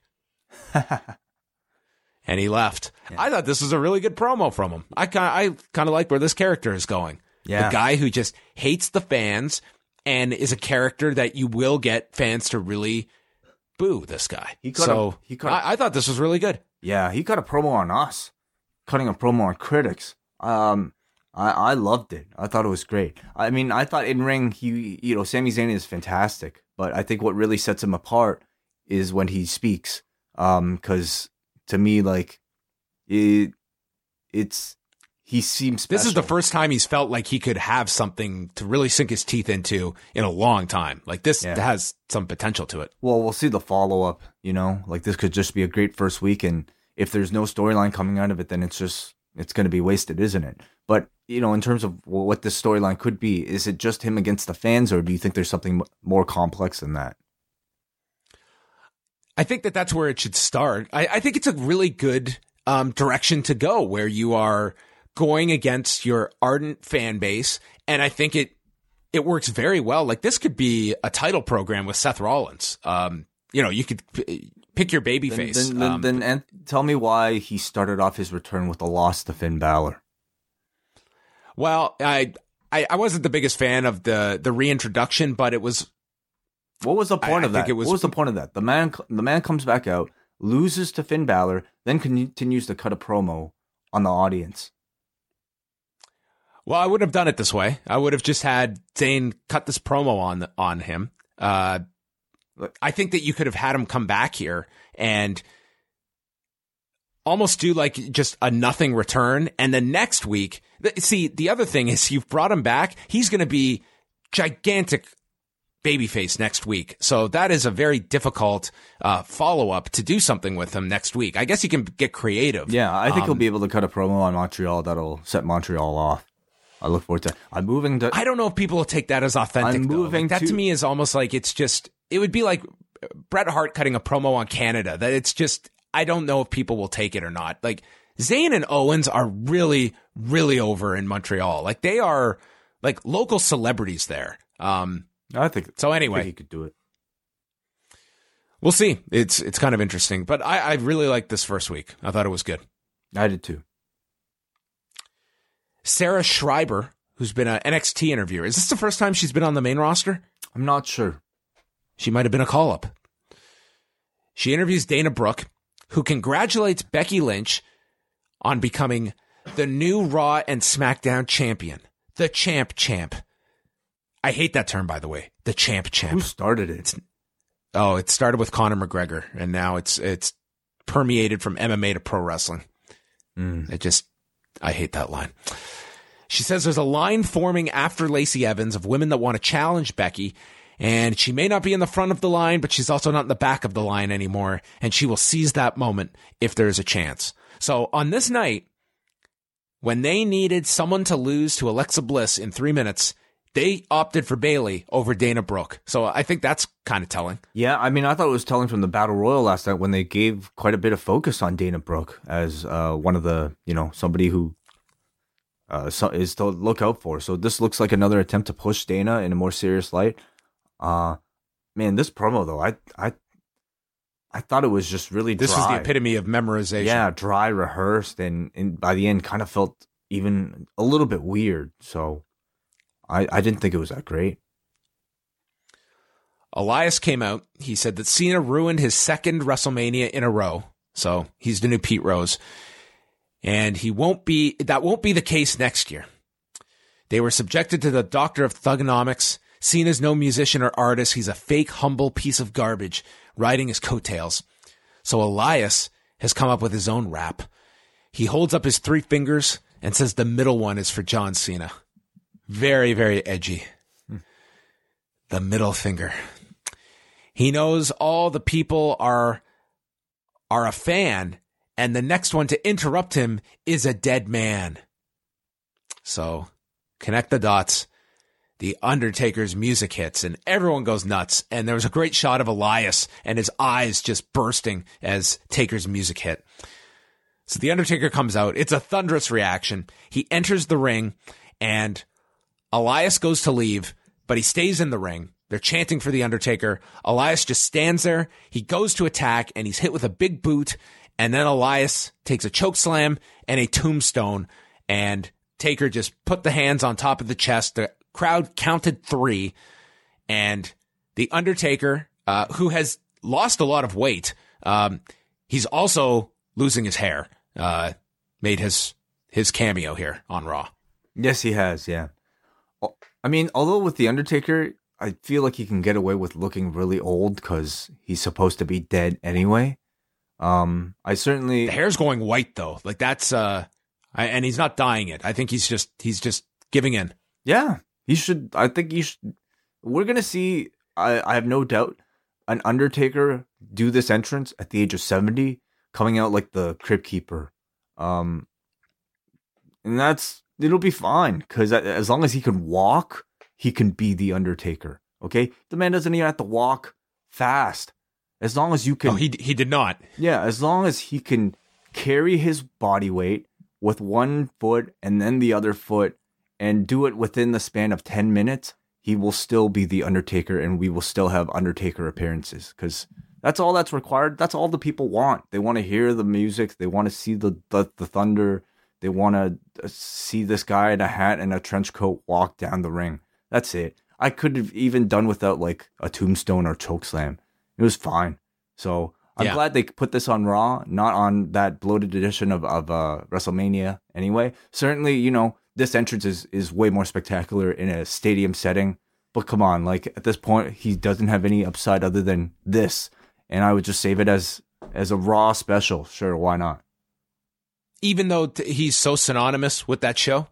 [SPEAKER 4] and he left. I thought this was a really good promo from him. I kind I kind of like where this character is going.
[SPEAKER 5] Yeah.
[SPEAKER 4] The guy who just hates the fans and is a character that you will get fans to really boo this guy.
[SPEAKER 5] He cut
[SPEAKER 4] so
[SPEAKER 5] a- he cut
[SPEAKER 4] I thought this was really good.
[SPEAKER 5] Yeah, he cut a promo on us, cutting a promo on critics. Um, I I loved it. I thought it was great. I mean, I thought in ring he, you know, Sami Zayn is fantastic, but I think what really sets him apart is when he speaks. Um, because to me, like, it, it's he seems.
[SPEAKER 4] This is the first time he's felt like he could have something to really sink his teeth into in a long time. Like this
[SPEAKER 5] Yeah.
[SPEAKER 4] has some potential to it.
[SPEAKER 5] Well, we'll see the follow up. You know, like this could just be a great first week, and if there's no storyline coming out of it, then it's just it's going to be wasted, isn't it? But you know, in terms of what this storyline could be, is it just him against the fans, or do you think there's something more complex than that?
[SPEAKER 4] I think that that's where it should start. I, I think it's a really good um, direction to go where you are going against your ardent fan base. And I think it, it works very well. Like this could be a title program with Seth Rollins. Um, you know, you could pick your baby
[SPEAKER 5] Then,
[SPEAKER 4] face.
[SPEAKER 5] then, then,
[SPEAKER 4] Um,
[SPEAKER 5] then and tell me why he started off his return with a loss to Finn Balor.
[SPEAKER 4] well, I, I, I wasn't the biggest fan of the, the reintroduction, but it was
[SPEAKER 5] What was the point
[SPEAKER 4] I
[SPEAKER 5] of
[SPEAKER 4] think
[SPEAKER 5] that?
[SPEAKER 4] it was-
[SPEAKER 5] what was the point of that? The man, the man comes back out, loses to Finn Balor, then continues to cut a promo on the audience.
[SPEAKER 4] Well, I wouldn't have done it this way. I would have just had Zayn cut this promo on on him. Uh, I think that you could have had him come back here and almost do like just a nothing return, and then next week. th- See, the other thing is you've brought him back. He's going to be gigantic babyface next week. So that is a very difficult uh, follow up to do something with him next week. I guess you can get creative.
[SPEAKER 5] Yeah, I think he'll
[SPEAKER 4] Um,
[SPEAKER 5] be able to cut a promo on Montreal that'll set Montreal off. I look forward to. I'm moving to.
[SPEAKER 4] I don't know if people will take that as authentic.
[SPEAKER 5] I'm moving
[SPEAKER 4] Like, that to,
[SPEAKER 5] to-
[SPEAKER 4] me is almost like it's just. It would be like Bret Hart cutting a promo on Canada. That it's just. I don't know if people will take it or not. Like Zayn and Owens are really, really over in Montreal. Like they are like local celebrities there. Um.
[SPEAKER 5] I think
[SPEAKER 4] So anyway,
[SPEAKER 5] think he could do it.
[SPEAKER 4] we'll see. It's it's kind of interesting, but I, I really liked this first week. I thought it was good.
[SPEAKER 5] I did too.
[SPEAKER 4] Sarah Schreiber, who's been an NXT interviewer, is this the first time she's been on the main roster?
[SPEAKER 5] I'm not sure.
[SPEAKER 4] She might have been a call up. She interviews Dana Brooke, who congratulates Becky Lynch on becoming the new Raw and SmackDown champion. The champ champ. I hate that term, by the way. The champ champ.
[SPEAKER 5] Who started it?
[SPEAKER 4] Oh, it started with Conor McGregor, and now it's it's permeated from MMA to pro wrestling.
[SPEAKER 5] Mm.
[SPEAKER 4] I just, I hate that line. She says there's a line forming after Lacey Evans of women that want to challenge Becky, and she may not be in the front of the line, but she's also not in the back of the line anymore, and she will seize that moment if there's a chance. So on this night, when they needed someone to lose to Alexa Bliss in three minutes, they opted for Bayley over Dana Brooke. So I think that's kind of telling.
[SPEAKER 5] Yeah, I mean, I thought it was telling from the Battle Royal last night when they gave quite a bit of focus on Dana Brooke as uh, one of the, you know, somebody who uh, is to look out for. So this looks like another attempt to push Dana in a more serious light. Uh, man, this promo though, I, I, I thought it was just really
[SPEAKER 4] This was the epitome of memorization.
[SPEAKER 5] Yeah, dry, rehearsed, and, and by the end, kind of felt even a little bit weird. So, I I didn't think it was that great.
[SPEAKER 4] Elias came out. He said that Cena ruined his second WrestleMania in a row. So he's the new Pete Rose. And he won't be, that won't be the case next year. They were subjected to the doctor of thuganomics. Cena's no musician or artist. He's a fake, humble piece of garbage riding his coattails. So Elias has come up with his own rap. He holds up his three fingers and says the middle one is for John Cena. Very, very edgy. The middle finger. He knows all the people are are a fan, and the next one to interrupt him is a dead man. So connect the dots. The Undertaker's music hits and everyone goes nuts. And there was a great shot of Elias and his eyes just bursting as Taker's music hit. So the Undertaker comes out. It's a thunderous reaction. He enters the ring and Elias goes to leave, but he stays in the ring. They're chanting for the Undertaker. Elias just stands there. He goes to attack and he's hit with a big boot. And then Elias takes a choke slam and a tombstone. And Taker just put the hands on top of the chest. Crowd counted three. And the Undertaker, uh, who has lost a lot of weight, um, he's also losing his hair, uh, made his, his cameo here on Raw.
[SPEAKER 5] Yes, he has. Yeah. I mean, although with the Undertaker, I feel like he can get away with looking really old because he's supposed to be dead anyway. Um, I certainly
[SPEAKER 4] The hair's going white though. Like that's uh I, and he's not dyeing it. I think he's just he's just giving in.
[SPEAKER 5] Yeah, he should. I think he should. We're gonna see. I, I have no doubt an Undertaker do this entrance at the age of seventy, coming out like the Crypt Keeper. Um, and that's it'll be fine because as long as he can walk, he can be the Undertaker. Okay, the man doesn't even have to walk fast. As long as you can,
[SPEAKER 4] oh, he he did not.
[SPEAKER 5] yeah, as long as he can carry his body weight with one foot and then the other foot and do it within the span of 10 minutes, he will still be the Undertaker and we will still have Undertaker appearances because that's all that's required. That's all the people want. They want to hear the music, they want to see the, the, the thunder, they want to see this guy in a hat and a trench coat walk down the ring. That's it. I could have even done without like a tombstone or choke slam. It was fine. So I'm
[SPEAKER 4] Yeah.
[SPEAKER 5] glad they put this on Raw, not on that bloated edition of, of uh, WrestleMania anyway. Certainly, you know, this entrance is, is way more spectacular in a stadium setting. But come on, like at this point, he doesn't have any upside other than this. And I would just save it as as a Raw special. Sure, why not?
[SPEAKER 4] Even though t- he's so synonymous with that show.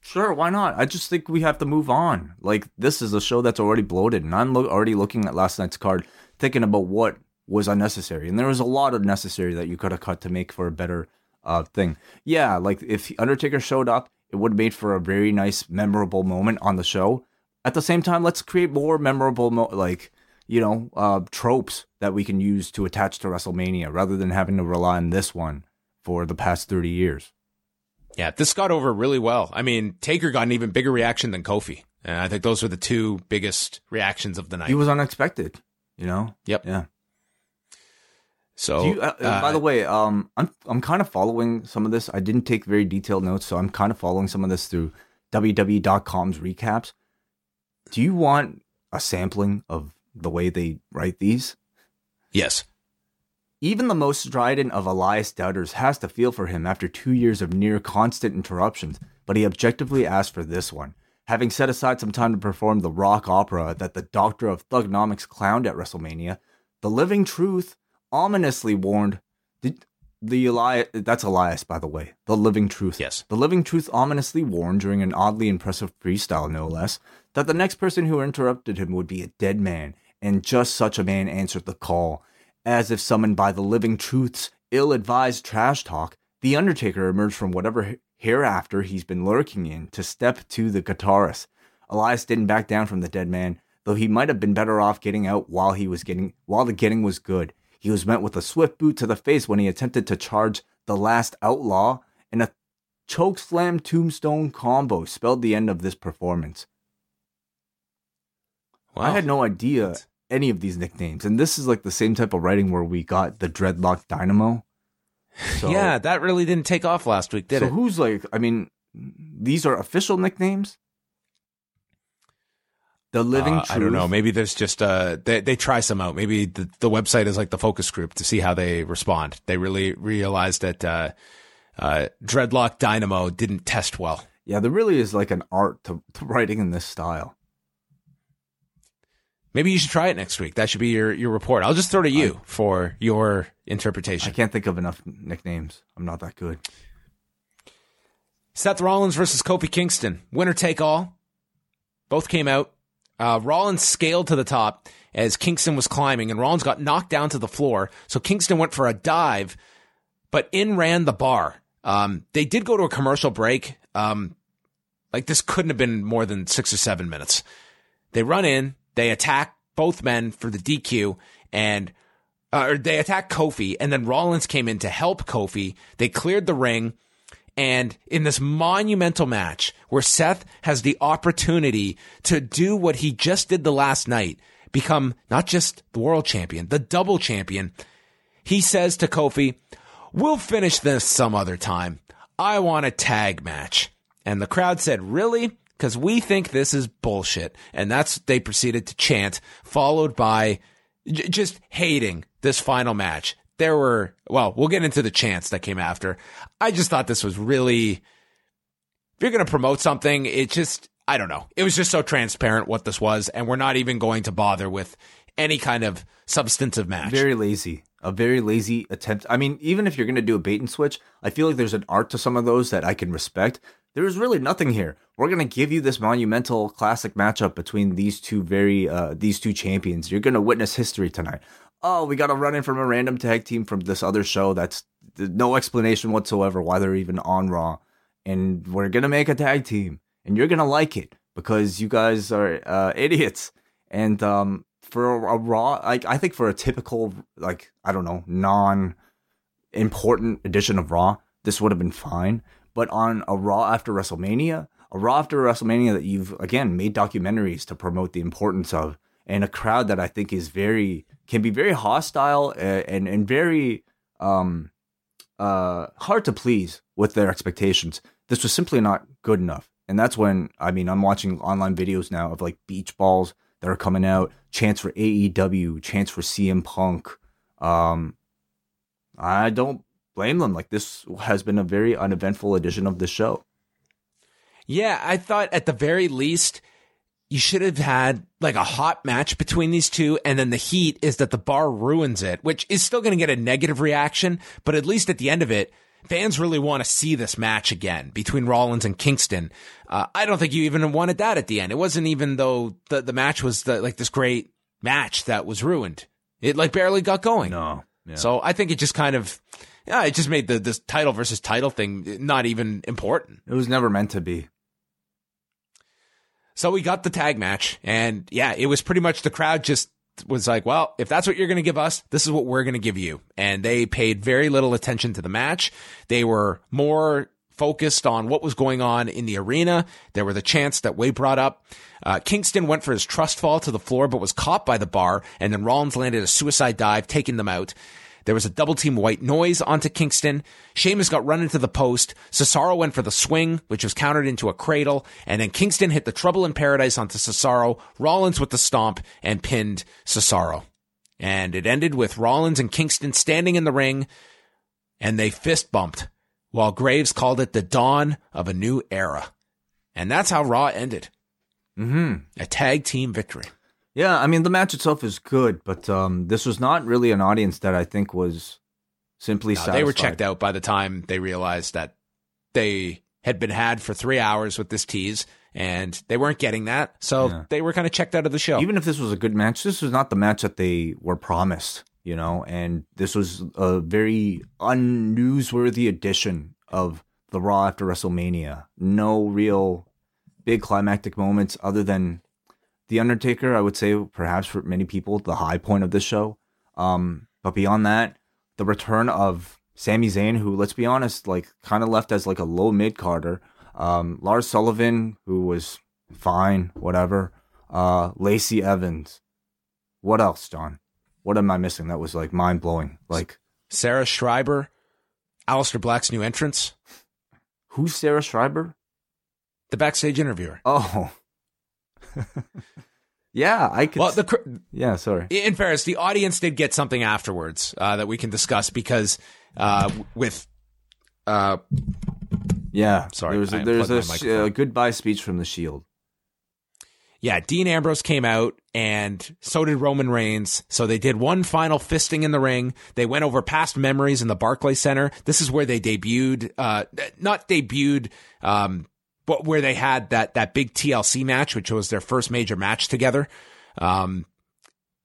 [SPEAKER 5] Sure, why not? I just think we have to move on. Like this is a show that's already bloated, and I'm lo- already looking at last night's card, thinking about what was unnecessary, and there was a lot of necessary that you could have cut to make for a better uh thing. Yeah, like if Undertaker showed up, it would have made for a very nice, memorable moment on the show. At the same time, let's create more memorable, mo- like you know, uh, tropes that we can use to attach to WrestleMania, rather than having to rely on this one for the past thirty years.
[SPEAKER 4] Yeah, this got over really well. I mean, Taker got an even bigger reaction than Kofi. And I think those were the two biggest reactions of the night.
[SPEAKER 5] He was unexpected, you know.
[SPEAKER 4] Yep.
[SPEAKER 5] Yeah.
[SPEAKER 4] So,
[SPEAKER 5] Do you, uh, uh, by the way, um, I'm I'm kind of following some of this. I didn't take very detailed notes, so I'm kind of following some of this through WWE.com's recaps. Do you want a sampling of the way they write these?
[SPEAKER 4] yes.
[SPEAKER 5] Even the most strident of Elias doubters has to feel for him after two years of near constant interruptions, but he objectively asked for this one. Having set aside some time to perform the rock opera that the Doctor of Thuganomics clowned at WrestleMania, the Living Truth ominously warned did the Elias that's Elias by the way the living truth.
[SPEAKER 4] Yes.
[SPEAKER 5] the living truth ominously warned during an oddly impressive freestyle no less that the next person who interrupted him would be a dead man and just such a man answered the call as if summoned by the living truth's ill-advised trash talk the undertaker emerged from whatever hereafter he's been lurking in to step to the guitarist. Elias didn't back down from the dead man though he might have been better off getting out while he was getting while the getting was good he was met with a swift boot to the face when he attempted to charge the last outlaw, and a choke slam tombstone combo spelled the end of this performance.
[SPEAKER 4] Wow.
[SPEAKER 5] I had no idea any of these nicknames, and this is like the same type of writing where we got the Dreadlock Dynamo. So,
[SPEAKER 4] yeah, that really didn't take off last week, did
[SPEAKER 5] so
[SPEAKER 4] it?
[SPEAKER 5] So who's like? I mean, these are official nicknames. The Living
[SPEAKER 4] Uh,
[SPEAKER 5] Truth.
[SPEAKER 4] I don't know. Maybe there's just uh they they try some out. Maybe the the website is like the focus group to see how they respond. They really realized that uh uh Dreadlock Dynamo didn't test well.
[SPEAKER 5] Yeah, there really is like an art to, to writing in this style.
[SPEAKER 4] Maybe you should try it next week. That should be your your report. I'll just throw to you for your interpretation.
[SPEAKER 5] I can't think of enough nicknames. I'm not that good.
[SPEAKER 4] Seth Rollins versus Kofi Kingston. Winner take all. Both came out. Uh, Rollins scaled to the top as Kingston was climbing, and Rollins got knocked down to the floor. So Kingston went for a dive, but in ran the bar. Um, they did go to a commercial break. Um, like this couldn't have been more than six or seven minutes. They run in, they attack both men for the DQ, and uh, or they attack Kofi, and then Rollins came in to help Kofi. They cleared the ring. And in this monumental match where Seth has the opportunity to do what he just did the last night, become not just the world champion, the double champion, he says to Kofi, We'll finish this some other time. I want a tag match. And the crowd said, Really? Because we think this is bullshit. And that's they proceeded to chant, followed by j- just hating this final match. There were, well, we'll get into the chants that came after. I just thought this was really, if you're going to promote something, it just, I don't know. It was just so transparent what this was. And we're not even going to bother with any kind of substantive match.
[SPEAKER 5] Very lazy. A very lazy attempt. I mean, even if you're going to do a bait and switch, I feel like there's an art to some of those that I can respect. There's really nothing here. We're going to give you this monumental classic matchup between these two very uh these two champions. You're going to witness history tonight. Oh, we got to run in from a random tag team from this other show that's th- no explanation whatsoever why they're even on Raw. And we're to make a tag team and you're to like it because you guys are uh idiots. And um for a raw like i think for a typical like i don't know non important edition of raw this would have been fine but on a raw after wrestlemania a raw after wrestlemania that you've again made documentaries to promote the importance of and a crowd that i think is very can be very hostile and and, and very um uh hard to please with their expectations this was simply not good enough and that's when i mean i'm watching online videos now of like beach balls that are coming out, chance for AEW, chance for CM Punk. Um, I don't blame them. Like this has been a very uneventful edition of the show.
[SPEAKER 4] Yeah, I thought at the very least you should have had like a hot match between these two, and then the heat is that the bar ruins it, which is still going to get a negative reaction, but at least at the end of it, fans really want to see this match again between Rollins and Kingston. Uh, I don't think you even wanted that at the end. It wasn't even though the, the match was the, like this great match that was ruined. It like barely got going.
[SPEAKER 5] No. Yeah.
[SPEAKER 4] So I think it just kind of, yeah, it just made the this title versus title thing not even important.
[SPEAKER 5] It was never meant to be.
[SPEAKER 4] So we got the tag match, and yeah, it was pretty much the crowd just was like, well, if that's what you're going to give us, this is what we're going to give you. And they paid very little attention to the match. They were more focused on what was going on in the arena. There were the chants that Wade brought up. Uh, Kingston went for his trust fall to the floor, but was caught by the bar, and then Rollins landed a suicide dive, taking them out. There was a double team white noise onto Kingston. Sheamus got run into the post. Cesaro went for the swing, which was countered into a cradle. And then Kingston hit the trouble in paradise onto Cesaro. Rollins with the stomp and pinned Cesaro. And it ended with Rollins and Kingston standing in the ring and they fist bumped while Graves called it the dawn of a new era. And that's how Raw ended.
[SPEAKER 5] Mm-hmm.
[SPEAKER 4] A tag team victory.
[SPEAKER 5] Yeah, I mean the match itself is good, but um, this was not really an audience that I think was simply
[SPEAKER 4] No,
[SPEAKER 5] satisfied.
[SPEAKER 4] they were checked out by the time they realized that they had been had for three hours with this tease and they weren't getting that. So
[SPEAKER 5] Yeah.
[SPEAKER 4] they were kind of checked out of the show.
[SPEAKER 5] Even if this was a good match, this was not the match that they were promised, you know. And this was a very unnewsworthy edition of the Raw after WrestleMania. No real big climactic moments other than the Undertaker. I would say perhaps for many people the high point of this show. Um, but beyond that, the return of Sami Zayn, who let's be honest, like kind of left as like a low mid carder. Um, Lars Sullivan, who was fine, whatever. Uh, Lacey Evans. What else, John? What am I missing? That was like mind blowing. Like,
[SPEAKER 4] Sarah Schreiber, Aleister Black's new entrance,
[SPEAKER 5] who's Sarah Schreiber?
[SPEAKER 4] the backstage interviewer.
[SPEAKER 5] Oh, yeah, I could.
[SPEAKER 4] Well, the cr-
[SPEAKER 5] yeah, sorry.
[SPEAKER 4] in fairness, the audience did get something afterwards uh, that we can discuss because uh, with uh,
[SPEAKER 5] Yeah,
[SPEAKER 4] Sorry,
[SPEAKER 5] There was
[SPEAKER 4] I
[SPEAKER 5] a, there's a, sh- a goodbye speech from the Shield.
[SPEAKER 4] yeah, Dean Ambrose came out and so did Roman Reigns. So they did one final fisting in the ring. They went over past memories in the Barclay Center. This is where they debuted, uh, not debuted, um, but where they had that, that big TLC match, which was their first major match together. Um,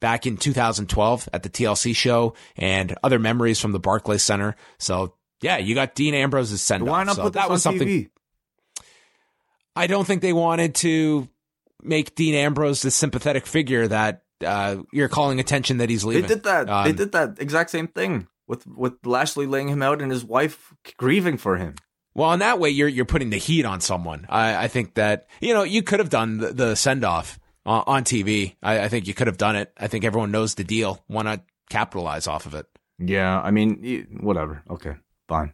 [SPEAKER 4] back in 2012 at the TLC show and other memories from the Barclays Center. So yeah, you got Dean Ambrose's send off.
[SPEAKER 5] Why not
[SPEAKER 4] so
[SPEAKER 5] put
[SPEAKER 4] that was
[SPEAKER 5] on
[SPEAKER 4] something
[SPEAKER 5] TV?
[SPEAKER 4] I don't think they wanted to make Dean Ambrose the sympathetic figure that uh, you're calling attention that he's leaving.
[SPEAKER 5] They did that. they
[SPEAKER 4] Um,
[SPEAKER 5] did that exact same thing with with Lashley laying him out and his wife grieving for him.
[SPEAKER 4] Well, in that way, you're you're putting the heat on someone. I, I think that you know you could have done the, the send off on, on TV. I, I think you could have done it. I think everyone knows the deal. Why not capitalize off of it?
[SPEAKER 5] Yeah, I mean, whatever. Okay, fine.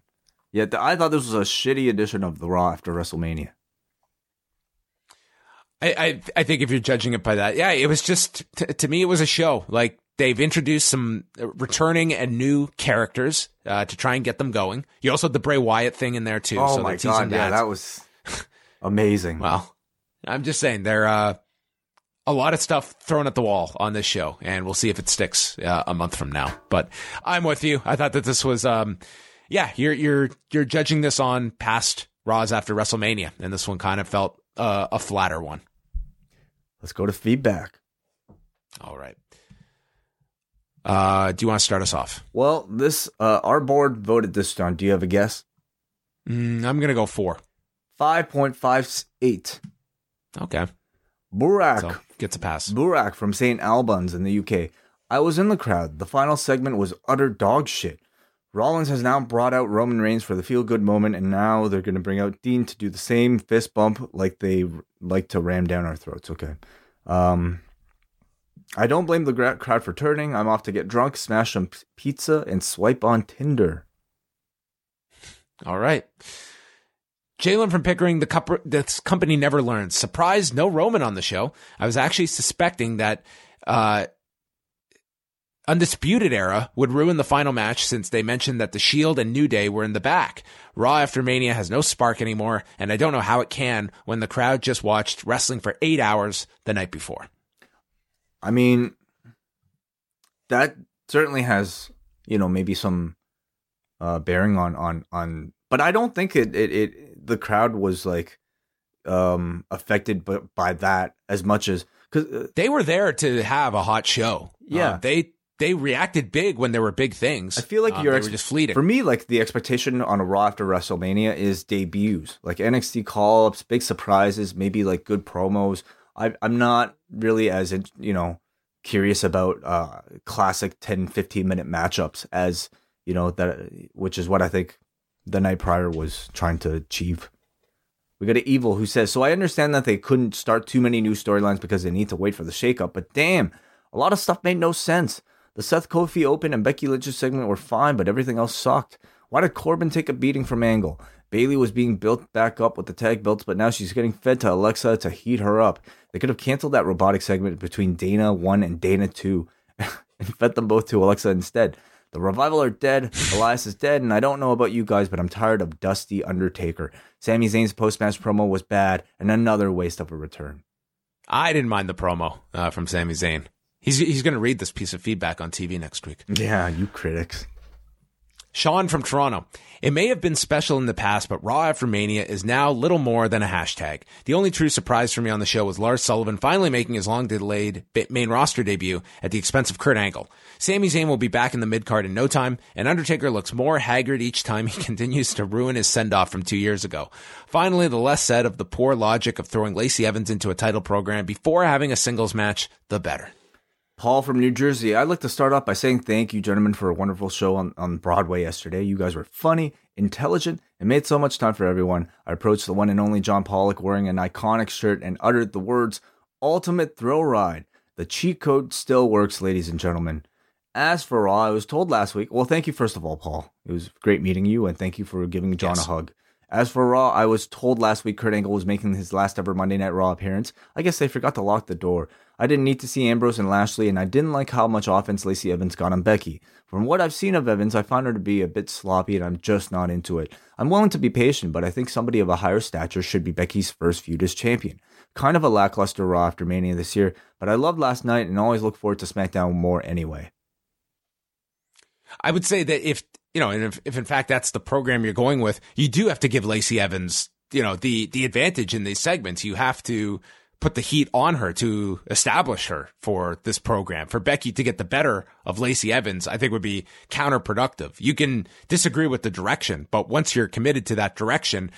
[SPEAKER 5] Yeah, I thought this was a shitty edition of the Raw after WrestleMania.
[SPEAKER 4] I, I I think if you're judging it by that, yeah, it was just t- to me it was a show. Like they've introduced some uh, returning and new characters uh, to try and get them going. You also had the Bray Wyatt thing in there too.
[SPEAKER 5] oh
[SPEAKER 4] so
[SPEAKER 5] my
[SPEAKER 4] they're
[SPEAKER 5] god, yeah, that was amazing.
[SPEAKER 4] Well, I'm just saying there uh, a lot of stuff thrown at the wall on this show, and we'll see if it sticks uh, a month from now. But I'm with you. I thought that this was, um, yeah, you're you're you're judging this on past Raws after WrestleMania, and this one kind of felt uh, a flatter one.
[SPEAKER 5] Let's go to feedback.
[SPEAKER 4] All right. Uh, do you want to start us off?
[SPEAKER 5] Well, this uh, our board voted this down. Do you have a guess?
[SPEAKER 4] Mm, I'm gonna go four.
[SPEAKER 5] Five point five eight.
[SPEAKER 4] Okay,
[SPEAKER 5] Burak.
[SPEAKER 4] so gets a pass.
[SPEAKER 5] Burak from St. Albans in the UK. I was in the crowd. The final segment was utter dog shit. Rollins has now brought out Roman Reigns for the feel good moment, and now they're going to bring out Dean to do the same fist bump like they like to ram down our throats. Okay. Um, I don't blame the crowd for turning. I'm off to get drunk, smash some pizza, and swipe on Tinder.
[SPEAKER 4] All right. Jalen from Pickering, the cup, company never learns. Surprise, no Roman on the show. I was actually suspecting that uh, Undisputed Era would ruin the final match since they mentioned that the Shield and New Day were in the back. Raw after Mania has no spark anymore, and I don't know how it can when the crowd just watched wrestling for eight hours the night before.
[SPEAKER 5] I mean, that certainly has, you know, maybe some uh, bearing on on on. But I don't think it it, it the crowd was like um affected by, by that as much as because uh,
[SPEAKER 4] They were there to have a hot show.
[SPEAKER 5] Yeah.
[SPEAKER 4] Uh, they they reacted big when there were big things.
[SPEAKER 5] I feel like
[SPEAKER 4] Um,
[SPEAKER 5] your
[SPEAKER 4] they
[SPEAKER 5] ex-
[SPEAKER 4] just fleeting.
[SPEAKER 5] For me, like the expectation on a Raw after WrestleMania is debuts, like NXT call ups, big surprises, maybe like good promos. I, I'm not really as you know curious about uh, classic 10, 15 minute matchups as you know that, which is what I think the night prior was trying to achieve. We got an evil who says, "So I understand that they couldn't start too many new storylines because they need to wait for the shakeup, but damn, a lot of stuff made no sense. The Seth Kofi Open and Becky Lynch's segment were fine, but everything else sucked. Why did Corbin take a beating from Angle? Bayley was being built back up with the tag belts, but now she's getting fed to Alexa to heat her up. They could have canceled that robotic segment between Dana 1 and Dana 2 and fed them both to Alexa instead. The revival are dead. Elias is dead, and I don't know about you guys, but I'm tired of Dusty Undertaker. Sami Zayn's post match promo was bad, and another waste of a return.
[SPEAKER 4] I didn't mind the promo uh, from Sami Zayn. He's he's going to read this piece of feedback on TV next week.
[SPEAKER 5] Yeah, you critics.
[SPEAKER 4] Sean from Toronto. It may have been special in the past, but Raw after Mania is now little more than a hashtag. The only true surprise for me on the show was Lars Sullivan finally making his long delayed main roster debut at the expense of Kurt Angle. Sami Zayn will be back in the mid card in no time, and Undertaker looks more haggard each time he continues to ruin his send off from two years ago. Finally, the less said of the poor logic of throwing Lacey Evans into a title program before having a singles match, the better.
[SPEAKER 5] Paul from New Jersey. I'd like to start off by saying thank you, gentlemen, for a wonderful show on, on Broadway yesterday. You guys were funny, intelligent, and made so much time for everyone. I approached the one and only John Pollock wearing an iconic shirt and uttered the words, Ultimate Thrill Ride. The cheat code still works, ladies and gentlemen. As for Raw, I was told last week, well, thank you, first of all, Paul. It was great meeting you, and thank you for giving John
[SPEAKER 4] Yes.
[SPEAKER 5] a hug. As for Raw, I was told last week Kurt Angle was making his last ever Monday Night Raw appearance. I guess they forgot to lock the door. I didn't need to see Ambrose and Lashley, and I didn't like how much offense Lacey Evans got on Becky. From what I've seen of Evans, I found her to be a bit sloppy, and I'm just not into it. I'm willing to be patient, but I think somebody of a higher stature should be Becky's first feud as champion. Kind of a lackluster Raw after Mania this year, but I loved last night and always look forward to SmackDown more anyway.
[SPEAKER 4] I would say that if you know, and if, if in fact that's the program you're going with, you do have to give Lacey Evans, you know, the the advantage in these segments. You have to put the heat on her to establish her for this program. For Becky to get the better of Lacey Evans, I think would be counterproductive. You can disagree with the direction, but once you're committed to that direction,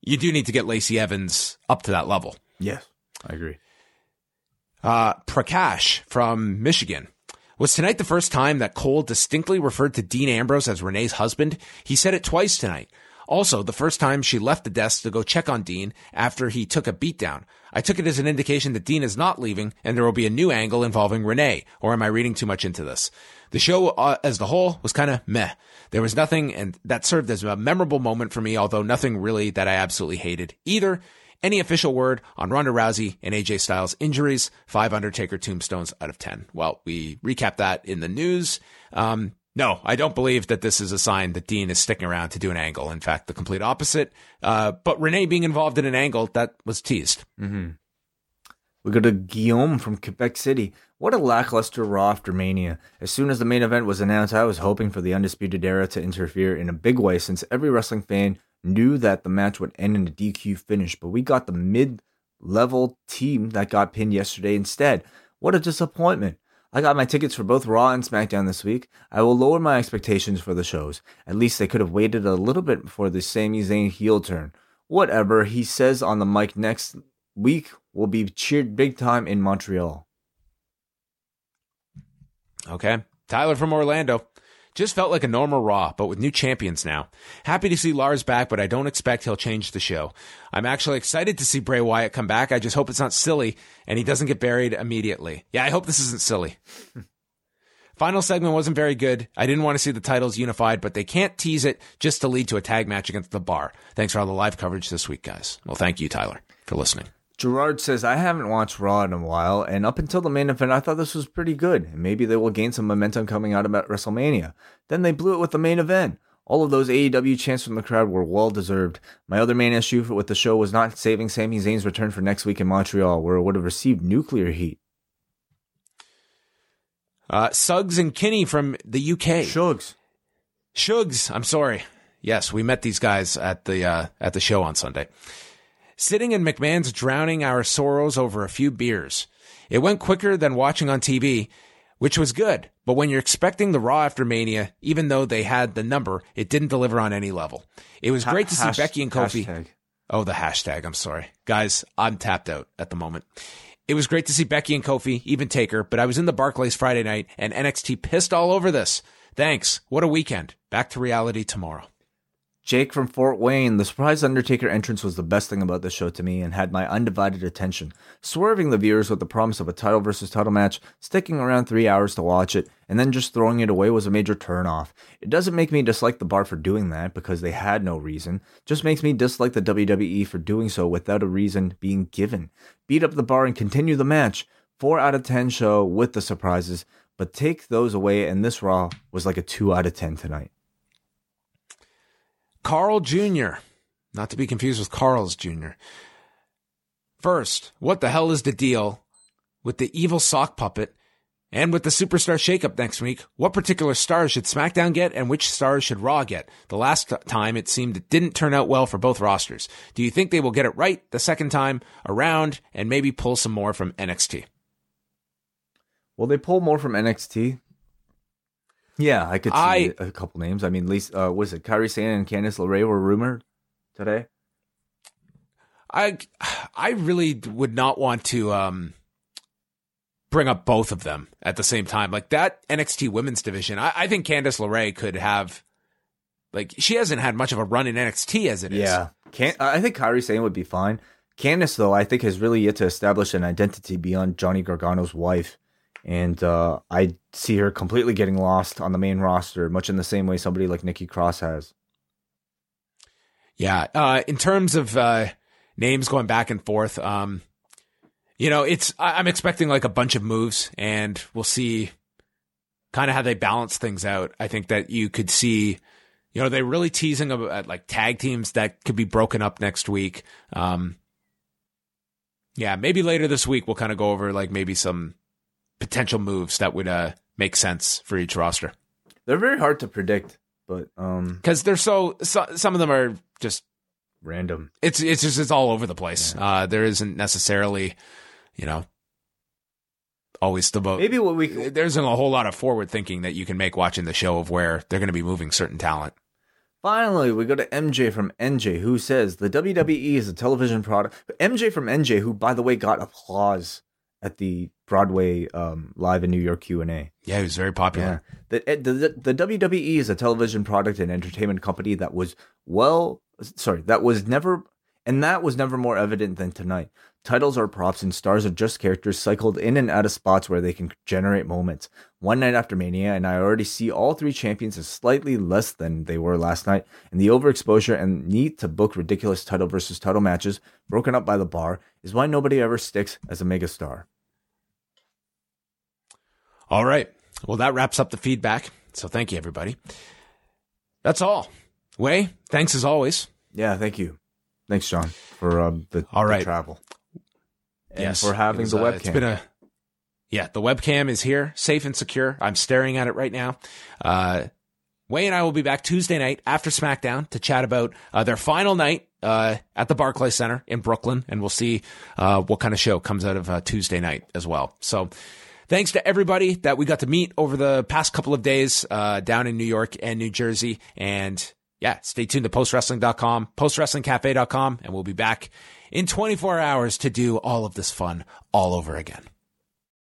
[SPEAKER 4] you do need to get Lacey Evans up to that level.
[SPEAKER 5] Yes, I agree.
[SPEAKER 4] Uh, Prakash from Michigan. Was tonight the first time that Cole distinctly referred to Dean Ambrose as Renee's husband? He said it twice tonight. Also, the first time she left the desk to go check on Dean after he took a beatdown. I took it as an indication that Dean is not leaving and there will be a new angle involving Renee, or am I reading too much into this? The show uh, as the whole was kind of meh. There was nothing and that served as a memorable moment for me, although nothing really that I absolutely hated either. Any official word on Ronda Rousey and AJ Styles injuries? Five Undertaker tombstones out of 10. Well, we recap that in the news. Um, no, I don't believe that this is a sign that Dean is sticking around to do an angle. In fact, the complete opposite. Uh, but Renee being involved in an angle, that was teased.
[SPEAKER 5] We go to Guillaume from Quebec City. What a lackluster Raw after Mania. As soon as the main event was announced, I was hoping for the Undisputed Era to interfere in a big way since every wrestling fan knew that the match would end in a DQ finish, but we got the mid level team that got pinned yesterday instead. What a disappointment. I got my tickets for both Raw and SmackDown this week. I will lower my expectations for the shows. At least they could have waited a little bit before the Sami Zayn heel turn. Whatever, he says on the mic next week will be cheered big time in Montreal.
[SPEAKER 4] Okay. Tyler from Orlando. Just felt like a normal Raw, but with new champions now. Happy to see Lars back, but I don't expect he'll change the show. I'm actually excited to see Bray Wyatt come back. I just hope it's not silly and he doesn't get buried immediately. Yeah, I hope this isn't silly. Final segment wasn't very good. I didn't want to see the titles unified, but they can't tease it just to lead to a tag match against the bar. Thanks for all the live coverage this week, guys. Well, thank you, Tyler, for listening.
[SPEAKER 5] Gerard says, I haven't watched Raw in a while, and up until the main event, I thought this was pretty good, and maybe they will gain some momentum coming out about WrestleMania. Then they blew it with the main event. All of those AEW chants from the crowd were well deserved. My other main issue with the show was not saving Sami Zayn's return for next week in Montreal, where it would have received nuclear heat.
[SPEAKER 4] Uh, Suggs and Kinney from the UK.
[SPEAKER 5] Shugs.
[SPEAKER 4] Shugs, I'm sorry. Yes, we met these guys at the uh, at the show on Sunday. Sitting in McMahon's drowning our sorrows over a few beers. It went quicker than watching on TV, which was good. But when you're expecting the Raw after Mania, even though they had the number, it didn't deliver on any level. It was great to see
[SPEAKER 5] Hash-
[SPEAKER 4] Becky and Kofi.
[SPEAKER 5] hashtag.
[SPEAKER 4] Oh, the hashtag. I'm sorry. Guys, I'm tapped out at the moment. It was great to see Becky and Kofi, even Taker, but I was in the Barclays Friday night and NXT pissed all over this. Thanks. What a weekend. Back to reality tomorrow.
[SPEAKER 5] Jake from Fort Wayne, the surprise Undertaker entrance was the best thing about the show to me and had my undivided attention, swerving the viewers with the promise of a title versus title match, sticking around three hours to watch it, and then just throwing it away was a major turnoff. It doesn't make me dislike the bar for doing that because they had no reason, just makes me dislike the WWE for doing so without a reason being given. Beat up the bar and continue the match. 4 out of 10 show with the surprises, but take those away, and this Raw was like a 2 out of 10 tonight.
[SPEAKER 4] Carl Jr., not to be confused with Carl's Jr. First, what the hell is the deal with the evil sock puppet and with the superstar shakeup next week? What particular stars should SmackDown get and which stars should Raw get? The last time it seemed it didn't turn out well for both rosters. Do you think they will get it right the second time around and maybe pull some more from NXT?
[SPEAKER 5] Will they pull more from NXT? Yeah, I could see
[SPEAKER 4] I-
[SPEAKER 5] a couple names. I mean, least uh, was it Kairi Sane and Candice LeRae were rumored today?
[SPEAKER 4] I I really would not want to um bring up both of them at the same time. Like that NXT women's division, I, I think Candice LeRae could have like she hasn't had much of a run in NXT as it is.
[SPEAKER 5] Yeah, can I think Kairi Sane would be fine. Candice though, I think has really yet to establish an identity beyond Johnny Gargano's wife, and uh, I see her completely getting lost on the main roster, much in the same way somebody like Nikki Cross has.
[SPEAKER 4] Yeah. Uh, in terms of uh, names going back and forth, um, you know, it's I- I'm expecting like a bunch of moves, and we'll see kind of how they balance things out. I think that you could see, you know, they're really teasing about like tag teams that could be broken up next week. Um, yeah, maybe later this week we'll kind of go over like maybe some potential moves that would uh, make sense for each roster
[SPEAKER 5] They're very hard to predict, but um,
[SPEAKER 4] because they're so, so some of them are just
[SPEAKER 5] random.
[SPEAKER 4] it's it's just it's all over the place. Uh, there isn't necessarily, you know, always the boat.
[SPEAKER 5] Maybe what we
[SPEAKER 4] there isn't a whole lot of forward thinking that you can make watching the show of where they're going to be moving certain talent.
[SPEAKER 5] Finally, we go to MJ from NJ, who says the WWE is a television product. But MJ from NJ, who by the way got applause at the Broadway um, live in New York Q and A.
[SPEAKER 4] Yeah, he was very popular.
[SPEAKER 5] Yeah, the, the the WWE is a television product and entertainment company that was well, sorry, that was never, and that was never more evident than tonight. Titles are props and stars are just characters cycled in and out of spots where they can generate moments. One night after Mania, and I already see all three champions as slightly less than they were last night, and the overexposure and need to book ridiculous title versus title matches broken up by the bar is why nobody ever sticks as a megastar.
[SPEAKER 4] All right. Well, that wraps up the feedback. So thank you, everybody. That's all. Wai, thanks as always.
[SPEAKER 5] Yeah, thank you. Thanks, John, for um, the,
[SPEAKER 4] All
[SPEAKER 5] the travel. And
[SPEAKER 4] yes,
[SPEAKER 5] for having
[SPEAKER 4] was,
[SPEAKER 5] the
[SPEAKER 4] uh,
[SPEAKER 5] webcam.
[SPEAKER 4] It's been a yeah. The webcam is here, safe and secure. I'm staring at it right now. Uh, Wai and I will be back Tuesday night after SmackDown to chat about uh, their final night uh, at the Barclays Center in Brooklyn, and we'll see uh, what kind of show comes out of uh, Tuesday night as well. So. Thanks to everybody that we got to meet over the past couple of days uh, down in New York and New Jersey. And yeah, stay tuned to postwrestling.com, postwrestlingcafe.com, and we'll be back in 24 hours to do all of this fun all over again.